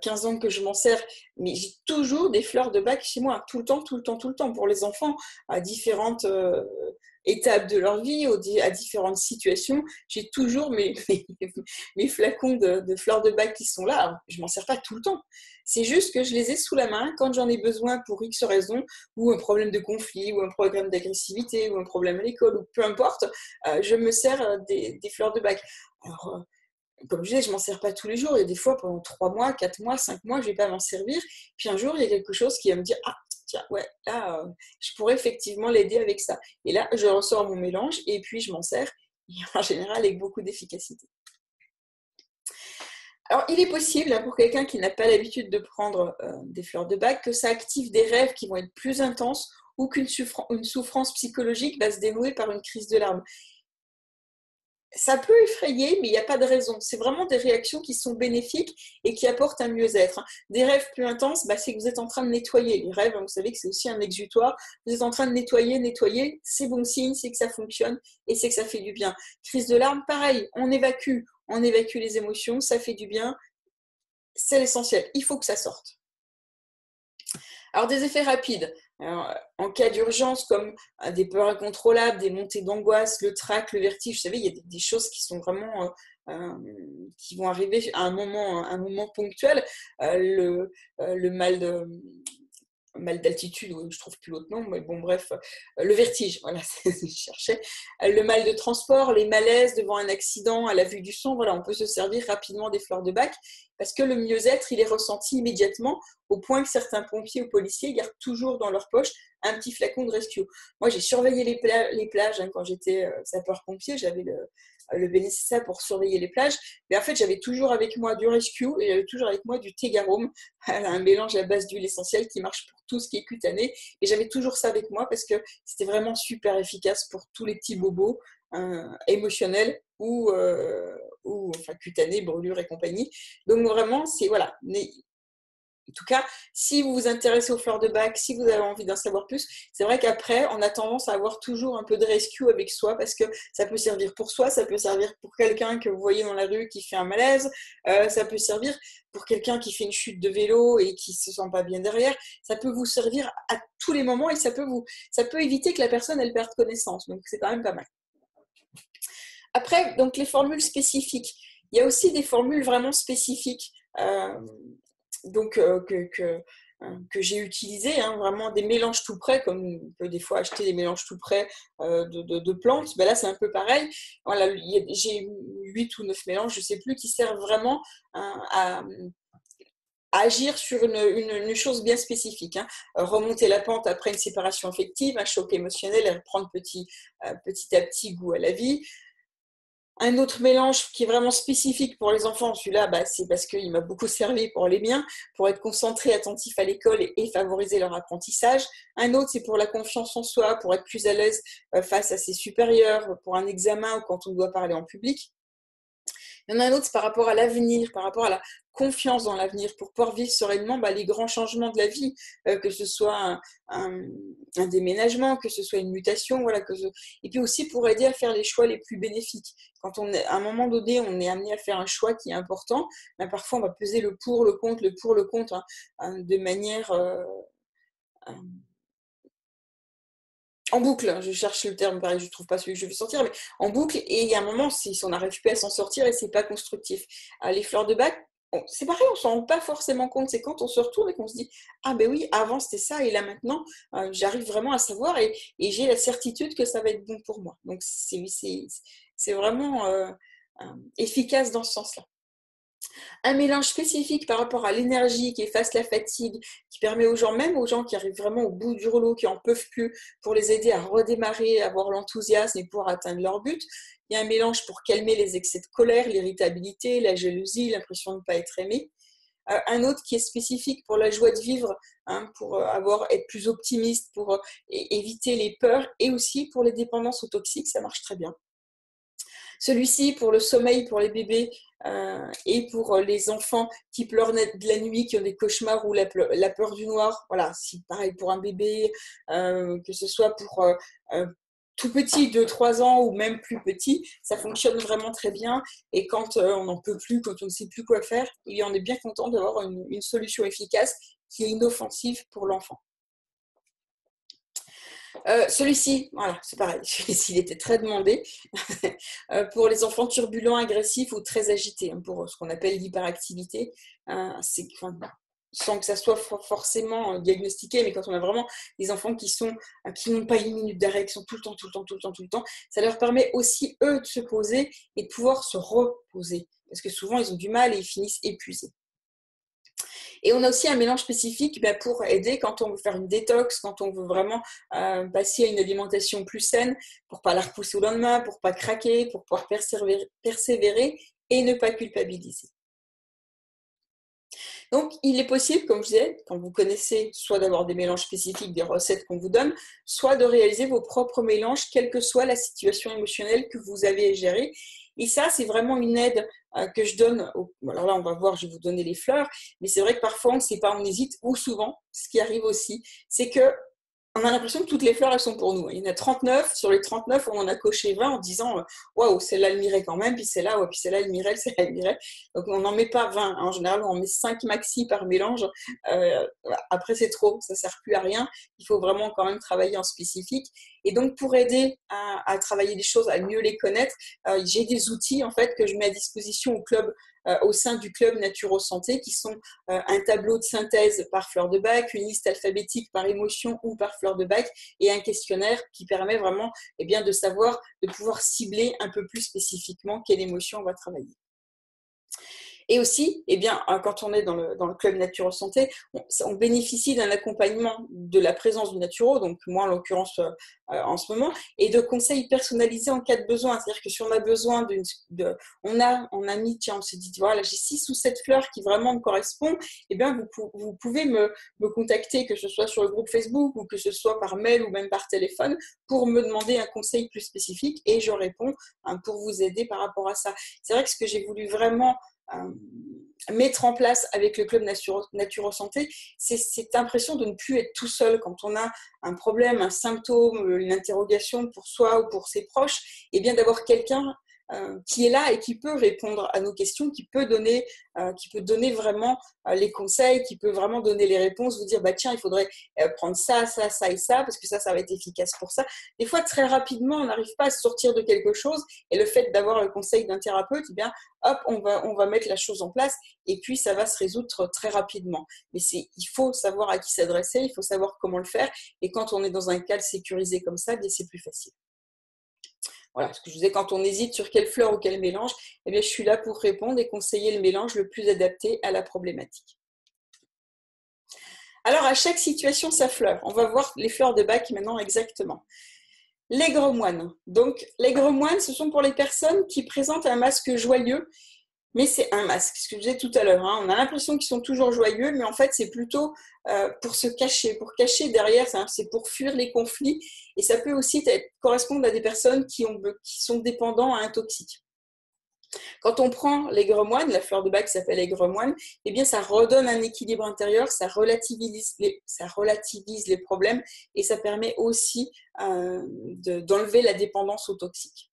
15 euh, ans que je m'en sers, mais j'ai toujours des fleurs de bac chez moi, tout le temps, tout le temps, tout le temps, pour les enfants, à différentes euh, étapes de leur vie, à différentes situations. J'ai toujours mes, (laughs) flacons de, fleurs de bac qui sont là. je m'en sers pas tout le temps. C'est juste que je les ai sous la main quand j'en ai besoin pour X raison, ou un problème de conflit, ou un problème d'agressivité, ou un problème à l'école, ou peu importe, euh, je me sers euh, des, fleurs de bac. Alors, euh, comme je disais, je m'en sers pas tous les jours. Il y a des fois, pendant 3 mois, 4 mois, 5 mois, je vais pas m'en servir. Puis un jour, il y a quelque chose qui va me dire Ah, là, je pourrais effectivement l'aider avec ça. Et là, je ressors mon mélange et puis je m'en sers, (laughs) en général avec beaucoup d'efficacité. Alors, il est possible hein, pour quelqu'un qui n'a pas l'habitude de prendre euh, des fleurs de bac que ça active des rêves qui vont être plus intenses ou qu'une souffrance psychologique va se dénouer par une crise de larmes ça peut effrayer, mais il n'y a pas de raison. C'est vraiment des réactions qui sont bénéfiques et qui apportent un mieux-être. Des rêves plus intenses, bah, c'est que vous êtes en train de nettoyer. Les rêves, vous savez que c'est aussi un exutoire. Vous êtes en train de nettoyer, nettoyer. C'est bon signe, c'est que ça fonctionne et c'est que ça fait du bien. Crise de larmes, pareil, on évacue. On évacue les émotions, ça fait du bien. C'est l'essentiel. Il faut que ça sorte. Alors, des effets rapides. en cas d'urgence, comme euh, des peurs incontrôlables, des montées d'angoisse, le trac, le vertige, vous savez, il y a des, choses qui sont vraiment euh, euh, qui vont arriver à un moment, un moment ponctuel. le, le, mal de mal d'altitude, je trouve plus l'autre nom, mais bon, bref, le vertige, voilà, (laughs) je cherchais. Le mal de transport, les malaises devant un accident, à la vue du son, voilà, on peut se servir rapidement des fleurs de bac parce que le mieux-être, il est ressenti immédiatement au point que certains pompiers ou policiers gardent toujours dans leur poche un petit flacon de rescue. Moi, j'ai surveillé les, les plages hein, quand j'étais euh, sapeur-pompier, j'avais le, le bénéficiaire pour surveiller les plages. Mais en fait, j'avais toujours avec moi du rescue et j'avais toujours avec moi du Tegarum, (laughs) un mélange à base d'huile essentielle qui marche pour tout ce qui est cutané. Et j'avais toujours ça avec moi parce que c'était vraiment super efficace pour tous les petits bobos hein, émotionnels ou, euh, ou enfin, cutanés, brûlures et compagnie. Donc vraiment, c'est voilà, en tout cas, si vous vous intéressez aux fleurs de bac, si vous avez envie d'en savoir plus, c'est vrai qu'après, on a tendance à avoir toujours un peu de rescue avec soi parce que ça peut servir pour soi, ça peut servir pour quelqu'un que vous voyez dans la rue qui fait un malaise, euh, ça peut servir pour quelqu'un qui fait une chute de vélo et qui se sent pas bien derrière. Ça peut vous servir à tous les moments et ça peut vous, ça peut éviter que la personne elle perde connaissance. Donc c'est quand même pas mal. Après, donc les formules spécifiques. Il y a aussi des formules vraiment spécifiques. Euh, donc euh, que, euh, que j'ai utilisé, hein, vraiment des mélanges tout prêts, comme on peut des fois acheter des mélanges tout prêts euh, de, plantes. Ben là, c'est un peu pareil. Voilà, j'ai 8 ou 9 mélanges, je ne sais plus, qui servent vraiment à, agir sur une, une, chose bien spécifique. Hein. Remonter la pente après une séparation affective, un choc émotionnel et reprendre petit, petit à petit goût à la vie. Un autre mélange qui est vraiment spécifique pour les enfants, celui-là, bah, c'est parce qu'il m'a beaucoup servi pour les miens, pour être concentré, attentif à l'école et, favoriser leur apprentissage. Un autre, c'est pour la confiance en soi, pour être plus à l'aise euh, face à ses supérieurs, pour un examen ou quand on doit parler en public. Il y en a un autre, c'est par rapport à l'avenir, par rapport à la confiance dans l'avenir, pour pouvoir vivre sereinement bah, les grands changements de la vie, euh, que ce soit un, déménagement, que ce soit une mutation, voilà, que et puis aussi pour aider à faire les choix les plus bénéfiques. Quand on est, à un moment donné, on est amené à faire un choix qui est important, bah, parfois on va peser le pour, le contre, le pour, le contre, hein, hein, de manière euh, en boucle, hein, je cherche le terme, pareil, je ne trouve pas celui que je veux sortir, mais en boucle, et il y a un moment, si on n'arrive plus à s'en sortir et c'est pas constructif. Ah, les fleurs de bac, c'est pareil, on s'en rend pas forcément compte, c'est quand on se retourne et qu'on se dit, ah ben oui, avant c'était ça, et là maintenant, euh, j'arrive vraiment à savoir, et, j'ai la certitude que ça va être bon pour moi. Donc c'est vraiment euh, euh, efficace dans ce sens-là un mélange spécifique par rapport à l'énergie qui efface la fatigue, qui permet aux gens, même aux gens qui arrivent vraiment au bout du rouleau, qui en peuvent plus, pour les aider à redémarrer, avoir l'enthousiasme et pour atteindre leur but. Il y a un mélange pour calmer les excès de colère, l'irritabilité, la jalousie, l'impression de ne pas être aimé. Euh, un autre qui est spécifique pour la joie de vivre, hein, pour euh, avoir, être plus optimiste, pour euh, éviter les peurs et aussi pour les dépendances aux toxiques, ça marche très bien. Celui-ci, pour le sommeil, pour les bébés euh, et pour euh, les enfants qui pleurent de la nuit, qui ont des cauchemars ou la, peur du noir. Voilà, si pareil pour un bébé, euh, que ce soit pour tout petit, de 3 ans ou même plus petit, ça fonctionne vraiment très bien. Et quand on n'en peut plus, quand on ne sait plus quoi faire, on est bien content d'avoir une solution efficace qui est inoffensive pour l'enfant. Euh, celui-ci, voilà, c'est pareil, (laughs) celui-ci, était très demandé (laughs) euh, pour les enfants turbulents, agressifs ou très agités, hein, pour ce qu'on appelle l'hyperactivité. Euh, sans que ça soit forcément diagnostiqué, mais quand on a vraiment des enfants qui sont qui n'ont pas une minute d'arrêt, qui sont tout le temps, tout le temps, tout le temps, tout le temps, ça leur permet aussi eux de se poser et de pouvoir se reposer, parce que souvent ils ont du mal et ils finissent épuisés. Et on a aussi un mélange spécifique ben, pour aider quand on veut faire une détox, quand on veut vraiment euh, passer à une alimentation plus saine, pour pas la repousser au lendemain, pour pas craquer, pour pouvoir persévérer, et ne pas culpabiliser. Donc, il est possible, comme je disais, quand vous connaissez, soit d'avoir des mélanges spécifiques, des recettes qu'on vous donne, soit de réaliser vos propres mélanges, quelle que soit la situation émotionnelle que vous avez à gérer. Et ça, c'est vraiment une aide euh, que je donne. Alors là, on va voir, je vais vous donner les fleurs, mais c'est vrai que parfois, on ne sait pas, on hésite, ou souvent, ce qui arrive aussi, c'est que on a l'impression que toutes les fleurs, elles sont pour nous. Il y en a 39. Sur les 39, on en a coché 20 en disant euh, Waouh, celle-là, elle m'irait quand même. Puis celle-là, ouais, puis celle-là, elle m'irait, (laughs) celle-là, elle. Donc, on n'en met pas 20. En général, on en met 5 maxi par mélange. Euh, après, c'est trop. Ça ne sert plus à rien. Il faut vraiment quand même travailler en spécifique. Et donc, pour aider à, travailler des choses, à mieux les connaître, euh, j'ai des outils en fait que je mets à disposition au club au sein du club Naturo Santé, qui sont euh, un tableau de synthèse par fleur de bac, une liste alphabétique par émotion ou par fleur de bac, et un questionnaire qui permet vraiment eh bien, de savoir, de pouvoir cibler un peu plus spécifiquement quelle émotion on va travailler. Et aussi, eh bien, euh, quand on est dans le, dans le club Naturo Santé, on, bénéficie d'un accompagnement de la présence du Naturo, donc moi en l'occurrence euh, euh, en ce moment, et de conseils personnalisés en cas de besoin. C'est-à-dire que si on a besoin d'une... On, a, on a mis, tiens, on s'est dit, voilà, j'ai six ou sept fleurs qui vraiment me correspondent, eh bien, vous, vous pouvez me, me contacter, que ce soit sur le groupe Facebook ou que ce soit par mail ou même par téléphone, pour me demander un conseil plus spécifique et je réponds hein, pour vous aider par rapport à ça. C'est vrai que ce que j'ai voulu vraiment mettre en place avec le club Naturo, Santé, c'est cette impression de ne plus être tout seul. Quand on a un problème, un symptôme, une interrogation pour soi ou pour ses proches, et bien d'avoir quelqu'un euh, qui est là et qui peut répondre à nos questions, qui peut donner, euh, qui peut donner vraiment euh, les conseils, qui peut vraiment donner les réponses, vous dire bah tiens il faudrait prendre ça, ça, ça et ça parce que ça ça va être efficace pour ça. Des fois très rapidement on n'arrive pas à sortir de quelque chose et le fait d'avoir le conseil d'un thérapeute, eh bien hop on va on va mettre la chose en place et puis ça va se résoudre très rapidement. Mais c'est il faut savoir à qui s'adresser, il faut savoir comment le faire et quand on est dans un cadre sécurisé comme ça, c'est plus facile. Voilà, ce que je disais, quand on hésite sur quelle fleur ou quel mélange, eh bien, je suis là pour répondre et conseiller le mélange le plus adapté à la problématique. Alors, à chaque situation, sa fleur. On va voir les fleurs de bac maintenant exactement. L'aigre moine. Donc, l'aigre moine, ce sont pour les personnes qui présentent un masque joyeux mais c'est un masque, ce que je disais tout à l'heure. Hein. On a l'impression qu'ils sont toujours joyeux, mais en fait, c'est plutôt euh, pour se cacher, pour cacher derrière, c'est pour fuir les conflits. Et ça peut aussi correspondre à des personnes qui, ont, qui sont dépendants à un toxique. Quand on prend l'aigre-moine, la fleur de bac s'appelle aigre-moine, eh bien ça redonne un équilibre intérieur, ça relativise les, les problèmes et ça permet aussi euh, d'enlever la dépendance aux toxiques.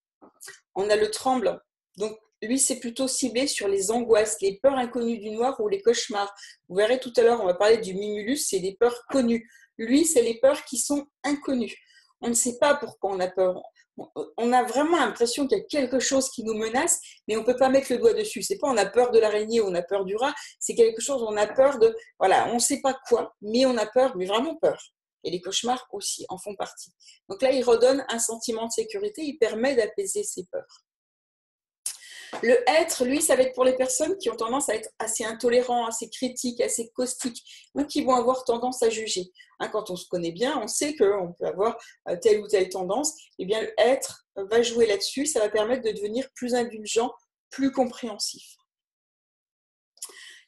On a le tremble, donc lui c'est plutôt ciblé sur les angoisses, les peurs inconnues du noir ou les cauchemars. Vous verrez tout à l'heure, on va parler du mimulus, c'est des peurs connues. Lui, c'est les peurs qui sont inconnues. On ne sait pas pourquoi on a peur on a vraiment l'impression qu'il y a quelque chose qui nous menace, mais on ne peut pas mettre le doigt dessus. C'est pas on a peur de l'araignée ou on a peur du rat, c'est quelque chose, on a peur de, voilà, on ne sait pas quoi, mais on a peur, mais vraiment peur. Et les cauchemars aussi en font partie. Donc là, il redonne un sentiment de sécurité, il permet d'apaiser ses peurs. Le être, lui, ça va être pour les personnes qui ont tendance à être assez intolérants, assez critiques, assez caustiques, ou qui vont avoir tendance à juger. Hein, quand on se connaît bien, on sait qu'on peut avoir euh, telle ou telle tendance. Eh bien, le être va jouer là-dessus. Ça va permettre de devenir plus indulgent, plus compréhensif.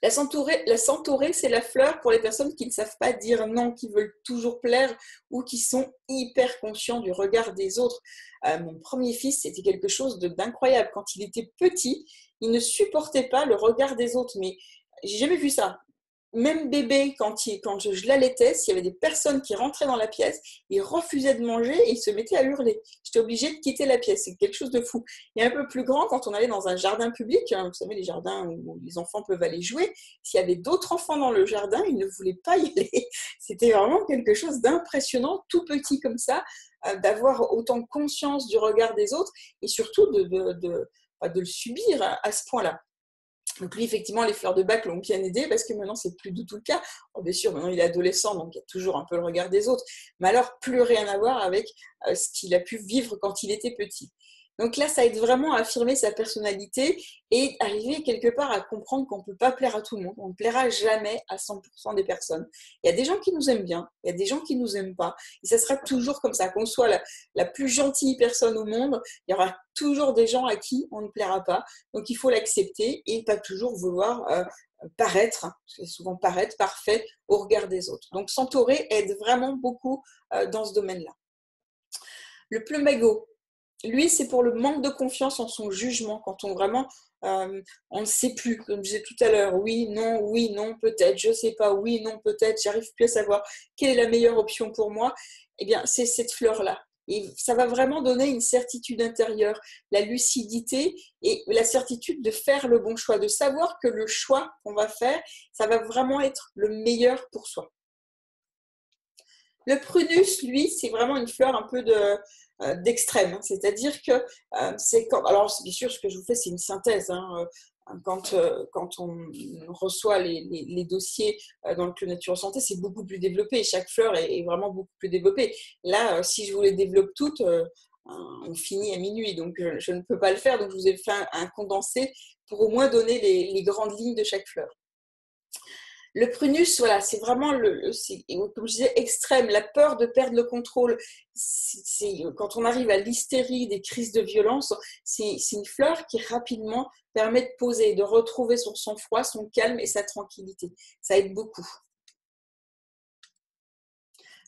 La centaurée, c'est la fleur pour les personnes qui ne savent pas dire non, qui veulent toujours plaire ou qui sont hyper conscients du regard des autres. Euh, mon premier fils, c'était quelque chose d'incroyable. Quand il était petit, il ne supportait pas le regard des autres. Mais j'ai jamais vu ça même bébé, quand, il, quand je, l'allaitais, s'il y avait des personnes qui rentraient dans la pièce, il refusait de manger et il se mettait à hurler. J'étais obligée de quitter la pièce. C'est quelque chose de fou. Et un peu plus grand, quand on allait dans un jardin public, hein, vous savez, les jardins où les enfants peuvent aller jouer, s'il y avait d'autres enfants dans le jardin, ils ne voulaient pas y (laughs) aller. C'était vraiment quelque chose d'impressionnant, tout petit comme ça, euh, d'avoir autant conscience du regard des autres et surtout de, de, de, de le subir à ce point-là. Donc lui, effectivement, les fleurs de bac l'ont bien aidé parce que maintenant, c'est plus du tout le cas. bien sûr, maintenant, il est adolescent, donc il y a toujours un peu le regard des autres. Mais alors, plus rien à voir avec euh, ce qu'il a pu vivre quand il était petit. Donc là, ça aide vraiment à affirmer sa personnalité et arriver quelque part à comprendre qu'on ne peut pas plaire à tout le monde. On ne plaira jamais à 100% des personnes. Il y a des gens qui nous aiment bien, il y a des gens qui ne nous aiment pas. Et ça sera toujours comme ça. Qu'on soit la, plus gentille personne au monde, il y aura toujours des gens à qui on ne plaira pas. Donc il faut l'accepter et pas toujours vouloir euh, paraître, souvent paraître parfait au regard des autres. Donc s'entourer aide vraiment beaucoup euh, dans ce domaine-là. Le plumago, lui, c'est pour le manque de confiance en son jugement, quand on vraiment, euh, on ne sait plus, comme je disais tout à l'heure, oui, non, oui, non, peut-être, je ne sais pas, oui, non, peut-être, j'arrive plus à savoir quelle est la meilleure option pour moi, eh bien, c'est cette fleur-là. Et ça va vraiment donner une certitude intérieure, la lucidité et la certitude de faire le bon choix, de savoir que le choix qu'on va faire, ça va vraiment être le meilleur pour soi. Le prunus, lui, c'est vraiment une fleur un peu euh, d'extrême. Hein. C'est-à-dire que euh, c'est quand. Alors, bien sûr, ce que je vous fais, c'est une synthèse. Hein, euh, quand, on reçoit les, dossiers dans le Club Nature Santé, c'est beaucoup plus développé. Chaque fleur est, vraiment beaucoup plus développée. Là, si je vous les développe toutes, on finit à minuit. Donc, je, ne peux pas le faire. Donc, je vous ai fait un, condensé pour au moins donner les grandes lignes de chaque fleur. Le prunus, voilà, c'est vraiment le, comme je disais, extrême, la peur de perdre le contrôle. Quand on arrive à l'hystérie, des crises de violence, c'est, une fleur qui rapidement permet de poser, de retrouver son sang-froid, son calme et sa tranquillité. Ça aide beaucoup.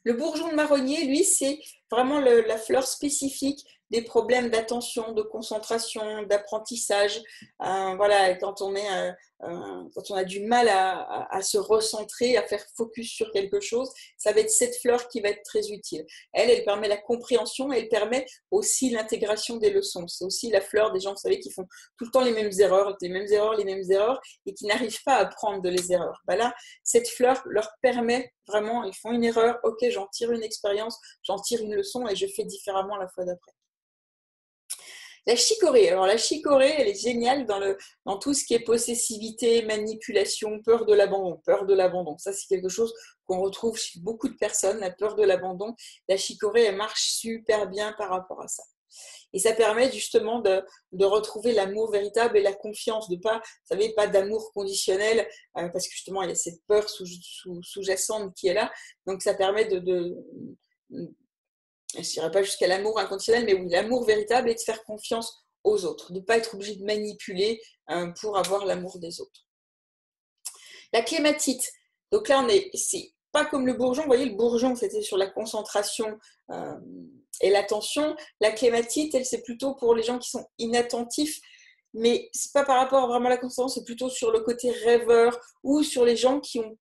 Le bourgeon de marronnier, lui, c'est vraiment la fleur spécifique des problèmes d'attention, de concentration, d'apprentissage. Euh, voilà, quand on, est, euh, euh, quand on a du mal à, se recentrer, à faire focus sur quelque chose, ça va être cette fleur qui va être très utile. Elle, elle permet la compréhension, elle permet aussi l'intégration des leçons. C'est aussi la fleur des gens, vous savez, qui font tout le temps les mêmes erreurs, les mêmes erreurs, les mêmes erreurs, et qui n'arrivent pas à apprendre de les erreurs. Bah là, cette fleur leur permet vraiment, ils font une erreur, ok, j'en tire une expérience, j'en tire une leçon et je fais différemment la fois d'après. La chicorée. Alors la chicorée, elle est géniale dans, le, dans tout ce qui est possessivité, manipulation, peur de l'abandon. Peur de l'abandon. Ça, c'est quelque chose qu'on retrouve chez beaucoup de personnes, la peur de l'abandon. La chicorée, elle marche super bien par rapport à ça. Et ça permet justement de, de retrouver l'amour véritable et la confiance, de pas, vous savez, pas d'amour conditionnel, euh, parce que justement, il y a cette peur sous-jacente sous, qui est là. Donc, ça permet de, de je dirais pas jusqu'à l'amour inconditionnel, mais oui, l'amour véritable et de faire confiance aux autres, de ne pas être obligé de manipuler euh, pour avoir l'amour des autres. La clématite. Donc là, on est, c'est pas comme le bourgeon. Vous voyez, le bourgeon, c'était sur la concentration euh, et l'attention. La clématite, elle, c'est plutôt pour les gens qui sont inattentifs. mais c'est pas par rapport vraiment à la constance, c'est plutôt sur le côté rêveur ou sur les gens qui ont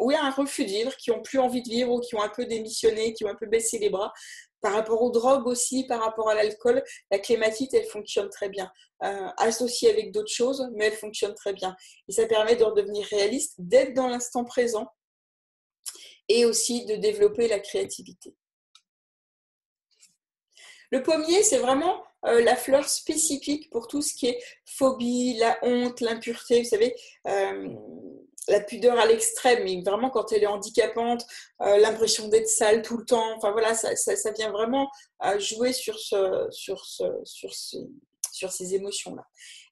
oui, un refus de vivre, qui ont plus envie de vivre ou qui ont un peu démissionné, qui ont un peu baissé les bras. Par rapport aux drogues aussi, par rapport à l'alcool, la clématite, elle fonctionne très bien. Euh, associée avec d'autres choses, mais elle fonctionne très bien. Et ça permet de redevenir réaliste, d'être dans l'instant présent et aussi de développer la créativité. Le pommier, c'est vraiment euh, la fleur spécifique pour tout ce qui est phobie, la honte, l'impureté. Vous savez, euh, la pudeur à l'extrême, mais vraiment quand elle est handicapante, euh, l'impression d'être sale tout le temps. Enfin voilà, ça, vient vraiment jouer sur, ce, sur, ce, sur, sur ces émotions-là.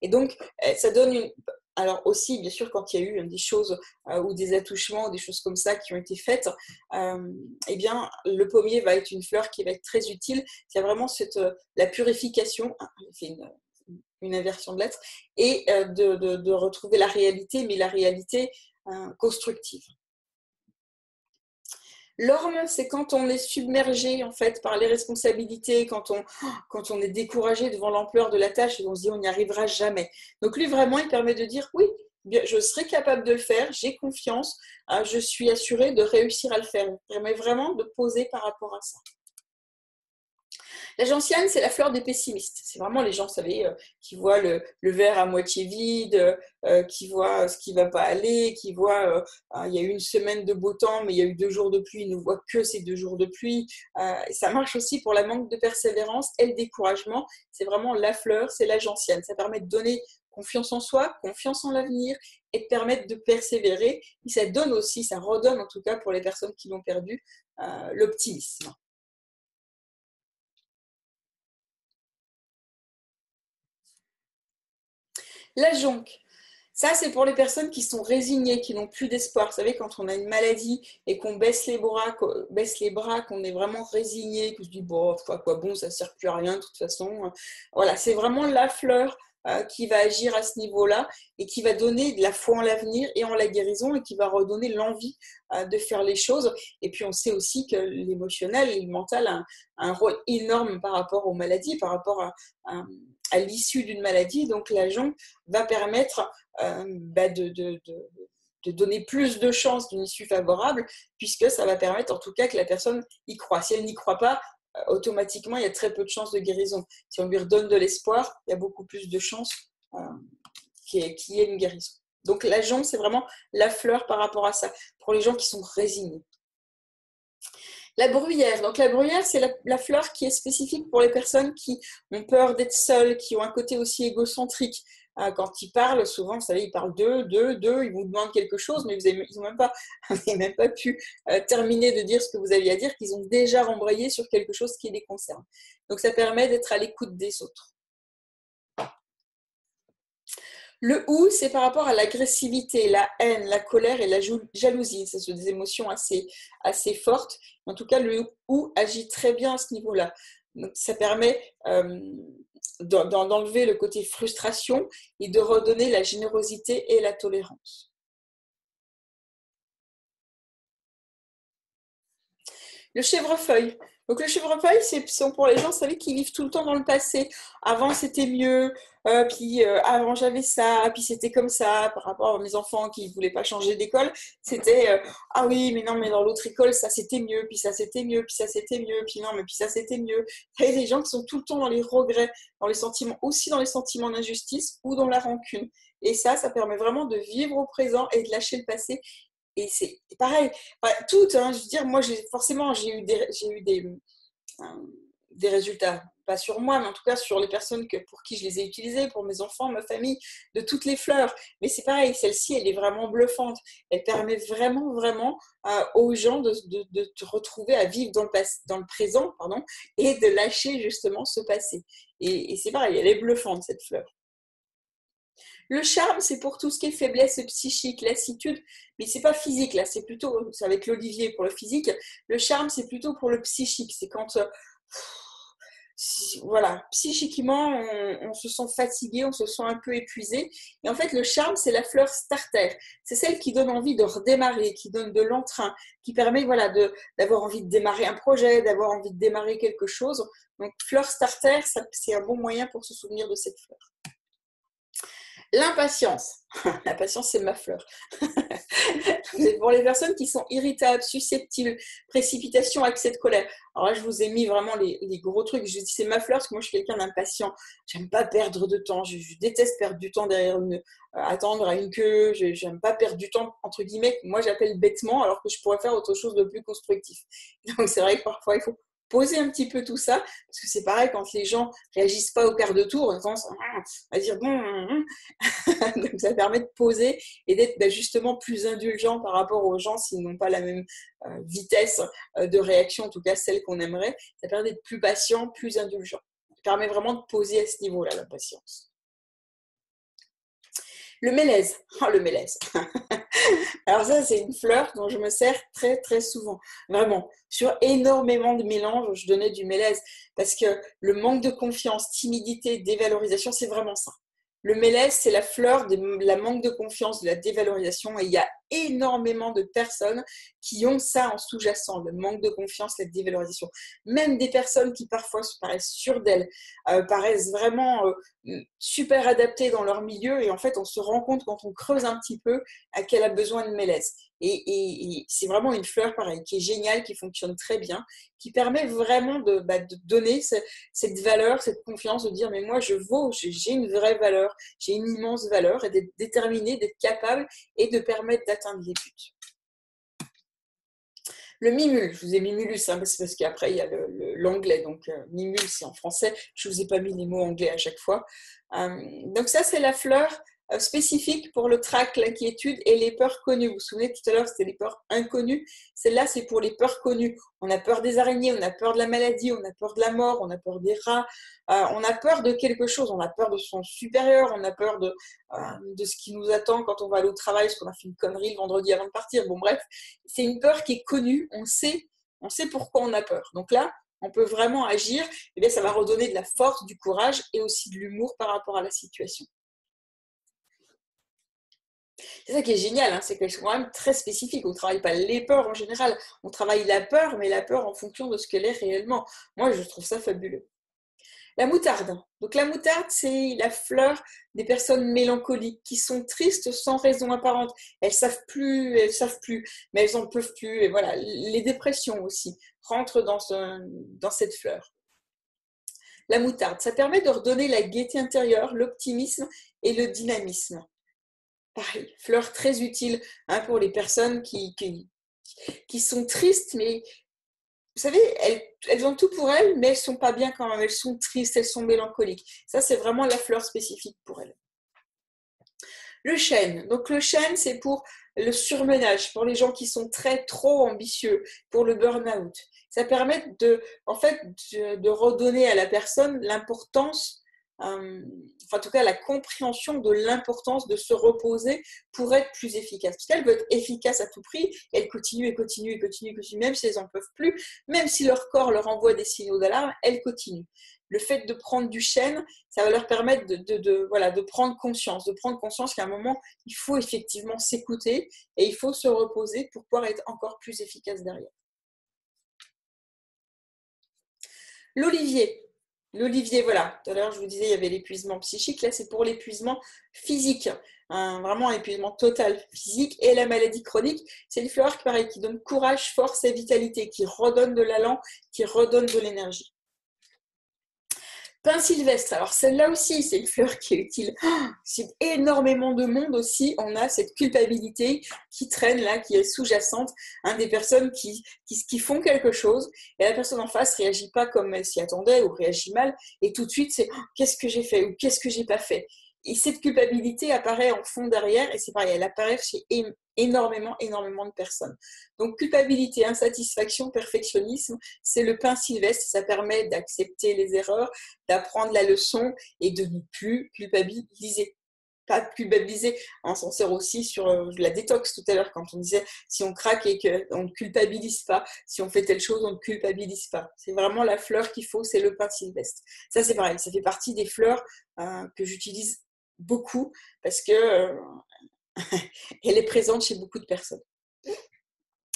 Et donc, ça donne une, alors aussi, bien sûr, quand il y a eu des choses euh, ou des attouchements ou des choses comme ça qui ont été faites, euh, eh bien, le pommier va être une fleur qui va être très utile. C'est vraiment cette, euh, la purification, ah, une, une, inversion de lettres, et de, de, retrouver la réalité, mais la réalité constructive. L'orme, c'est quand on est submergé en fait par les responsabilités, quand on, quand on est découragé devant l'ampleur de la tâche et on se dit on n'y arrivera jamais. Donc lui vraiment, il permet de dire oui, je serai capable de le faire, j'ai confiance, hein, je suis assuré de réussir à le faire. Il permet vraiment de poser par rapport à ça. La gentiane, c'est la fleur des pessimistes. C'est vraiment les gens, vous savez, euh, qui voient le, verre à moitié vide, euh, qui voient ce qui ne va pas aller, qui voient euh, ah, il y a eu une semaine de beau temps, mais il y a eu deux jours de pluie, ils ne voient que ces deux jours de pluie. ça marche aussi pour la manque de persévérance et le découragement. C'est vraiment la fleur, c'est la gentiane. Ça permet de donner confiance en soi, confiance en l'avenir et de permettre de persévérer. Et ça donne aussi, ça redonne en tout cas pour les personnes qui l'ont perdu, l'optimisme. La jonque. Ça, c'est pour les personnes qui sont résignées, qui n'ont plus d'espoir. Vous savez, quand on a une maladie et qu'on baisse les bras, baisse les bras, qu'on est vraiment résigné, qu'on se dit bon, quoi, quoi bon, ça ne sert plus à rien de toute façon. Voilà, c'est vraiment la fleur euh, qui va agir à ce niveau-là et qui va donner de la foi en l'avenir et en la guérison et qui va redonner l'envie euh, de faire les choses. Et puis on sait aussi que l'émotionnel et le mental a un, rôle énorme par rapport aux maladies, par rapport à à l'issue d'une maladie. Donc l'agent va permettre euh, bah, de, donner plus de chances d'une issue favorable, puisque ça va permettre en tout cas que la personne y croit. Si elle n'y croit pas, euh, automatiquement, il y a très peu de chances de guérison. Si on lui redonne de l'espoir, il y a beaucoup plus de chances euh, qu'il y, ait une guérison. Donc l'agent, c'est vraiment la fleur par rapport à ça, pour les gens qui sont résignés. La bruyère. Donc la bruyère, c'est la, fleur qui est spécifique pour les personnes qui ont peur d'être seules, qui ont un côté aussi égocentrique. Euh, quand ils parlent, souvent, vous savez, ils parlent d'eux, d'eux, d'eux, ils vous demandent quelque chose, mais ils n'ont (laughs) même pas, pu euh, terminer de dire ce que vous aviez à dire, qu'ils ont déjà rembrayé sur quelque chose qui les concerne. Donc ça permet d'être à l'écoute des autres. Le ou, c'est par rapport à l'agressivité, la haine, la colère et la jalousie. Ce sont des émotions assez, fortes. En tout cas, le ou agit très bien à ce niveau-là. ça permet euh, d'enlever le côté frustration et de redonner la générosité et la tolérance. Le chèvrefeuille. Donc le chevrefeuille, c'est pour les gens, savez, qui vivent tout le temps dans le passé. Avant, c'était mieux, euh, puis euh, avant, j'avais ça, puis c'était comme ça, par rapport à mes enfants qui ne voulaient pas changer d'école. C'était, euh, ah oui, mais non, mais dans l'autre école, ça c'était mieux, puis ça c'était mieux, puis ça c'était mieux, puis non, mais puis ça c'était mieux. Il y gens qui sont tout le temps dans les regrets, dans les sentiments, aussi dans les sentiments d'injustice ou dans la rancune. Et ça, ça permet vraiment de vivre au présent et de lâcher le passé et c'est pareil, tout, hein, je veux dire, moi, forcément, j'ai eu, euh, des résultats, pas sur moi, mais en tout cas sur les personnes que, pour qui je les ai utilisées, pour mes enfants, ma famille, de toutes les fleurs. Mais c'est pareil, celle-ci, elle est vraiment bluffante. Elle permet vraiment, vraiment euh, aux gens de, de, te retrouver à vivre dans le, présent pardon, et de lâcher justement ce passé. Et c'est pareil, elle est bluffante, cette fleur. Le charme, c'est pour tout ce qui est faiblesse psychique, lassitude, mais c'est pas physique là, c'est plutôt, c'est avec l'Olivier pour le physique. Le charme, c'est plutôt pour le psychique. C'est quand, euh, voilà, psychiquement, on, se sent fatigué, on se sent un peu épuisé. Et en fait, le charme, c'est la fleur starter. C'est celle qui donne envie de redémarrer, qui donne de l'entrain, qui permet, voilà, d'avoir envie de démarrer un projet, d'avoir envie de démarrer quelque chose. Donc, fleur starter, c'est un bon moyen pour se souvenir de cette fleur. L'impatience. (laughs) L'impatience, c'est ma fleur. (laughs) pour les personnes qui sont irritables, susceptibles, précipitation, accès de colère. Alors là, je vous ai mis vraiment les, gros trucs. Je dis c'est ma fleur parce que moi, je suis quelqu'un d'impatient. J'aime pas perdre de temps. Je, déteste perdre du temps derrière une, euh, attendre à une queue. Je n'aime pas perdre du temps, entre guillemets, moi j'appelle bêtement, alors que je pourrais faire autre chose de plus constructif. (laughs) Donc c'est vrai que parfois, il faut poser un petit peu tout ça, parce que c'est pareil, quand les gens réagissent pas au quart de tour, on à dire bon, (laughs) donc ça permet de poser et d'être bah, justement plus indulgent par rapport aux gens s'ils n'ont pas la même euh, vitesse euh, de réaction, en tout cas celle qu'on aimerait. Ça permet d'être plus patient, plus indulgent. Ça permet vraiment de poser à ce niveau-là la patience. Le mélèze. (laughs) Oh, le mélèze. (laughs) Alors ça, c'est une fleur dont je me sers très, très souvent. Vraiment. Sur énormément de mélanges, je donnais du mélèze. Parce que le manque de confiance, timidité, dévalorisation, c'est vraiment ça. Le mélèze, c'est la fleur de la manque de confiance, de la dévalorisation. Et il y a énormément de personnes qui ont ça en sous-jacent, le manque de confiance, la dévalorisation. Même des personnes qui parfois se paraissent sûres d'elles, euh, paraissent vraiment euh, super adaptées dans leur milieu. Et en fait, on se rend compte quand on creuse un petit peu à qu'elle a besoin de mélèze. Et, c'est vraiment une fleur, pareil, qui est géniale, qui fonctionne très bien, qui permet vraiment de, bah, donner cette, valeur, cette confiance, de dire, mais moi, je vaux, j'ai une vraie valeur, j'ai une immense valeur, et d'être déterminé, d'être capable, et de permettre d'atteindre les buts. Le mimule, je vous ai mis mulus, hein, parce qu'après, il y a l'anglais, donc euh, mimule, c'est en français, je ne vous ai pas mis les mots anglais à chaque fois. Euh, donc ça, c'est la fleur spécifique pour le trac, l'inquiétude et les peurs connues. Vous vous souvenez, tout à l'heure, c'était les peurs inconnues. Celle-là, c'est pour les peurs connues. On a peur des araignées, on a peur de la maladie, on a peur de la mort, on a peur des rats, euh, on a peur de quelque chose, on a peur de son supérieur, on a peur de, euh, de ce qui nous attend quand on va aller au travail, parce qu'on a fait une connerie le vendredi avant de partir. Bon, bref, c'est une peur qui est connue, on sait, on sait pourquoi on a peur. Donc là, on peut vraiment agir, et eh bien ça va redonner de la force, du courage et aussi de l'humour par rapport à la situation. C'est ça qui est génial, hein, c'est qu'elles sont quand même très spécifiques. On ne travaille pas les peurs en général, on travaille la peur, mais la peur en fonction de ce qu'elle est réellement. Moi, je trouve ça fabuleux. La moutarde. Donc la moutarde, c'est la fleur des personnes mélancoliques qui sont tristes sans raison apparente. Elles savent plus, elles savent plus, mais elles en peuvent plus. Et voilà, les dépressions aussi rentrent dans, dans cette fleur. La moutarde, ça permet de redonner la gaieté intérieure, l'optimisme et le dynamisme pareil, fleur très utile hein, pour les personnes qui, qui, sont tristes, mais vous savez, elles, ont tout pour elles, mais elles sont pas bien quand même. Elles sont tristes, elles sont mélancoliques. Ça, c'est vraiment la fleur spécifique pour elles. Le chêne. Donc le chêne, c'est pour le surmenage, pour les gens qui sont très trop ambitieux, pour le burn-out. Ça permet de, en fait, de redonner à la personne l'importance euh, en tout cas la compréhension de l'importance de se reposer pour être plus efficace. Parce qu'elle veut être efficace à tout prix, elle continue et continue et continue continue, même si elles n'en peuvent plus, même si leur corps leur envoie des signaux d'alarme, elles continuent. Le fait de prendre du chêne, ça va leur permettre de, voilà, de prendre conscience, de prendre conscience qu'à un moment, il faut effectivement s'écouter et il faut se reposer pour pouvoir être encore plus efficace derrière. L'olivier, L'olivier, voilà. Tout à l'heure, je vous disais, il y avait l'épuisement psychique. Là, c'est pour l'épuisement physique. vraiment un épuisement total physique. Et la maladie chronique, c'est une fleur pareil, qui donne courage, force et vitalité, qui redonne de l'allant, qui redonne de l'énergie. Sylvestre, alors celle-là aussi, c'est une fleur qui est utile. C'est énormément de monde aussi. On a cette culpabilité qui traîne là, qui est sous-jacente. Hein, des personnes qui, qui, font quelque chose et la personne en face réagit pas comme elle s'y attendait ou réagit mal. Et tout de suite, c'est oh, qu'est-ce que j'ai fait ou qu'est-ce que j'ai pas fait? Et cette culpabilité apparaît en fond derrière, et c'est pareil, elle apparaît chez énormément, énormément de personnes. Donc culpabilité, insatisfaction, perfectionnisme, c'est le pain sylvestre, ça permet d'accepter les erreurs, d'apprendre la leçon et de ne plus culpabiliser pas culpabiliser. On s'en sert aussi sur euh, la détox tout à l'heure quand on disait si on craque et qu'on ne culpabilise pas, si on fait telle chose, on ne culpabilise pas. C'est vraiment la fleur qu'il faut, c'est le pain sylvestre. Ça c'est pareil, ça fait partie des fleurs euh, que j'utilise beaucoup parce que euh, (laughs) elle est présente chez beaucoup de personnes.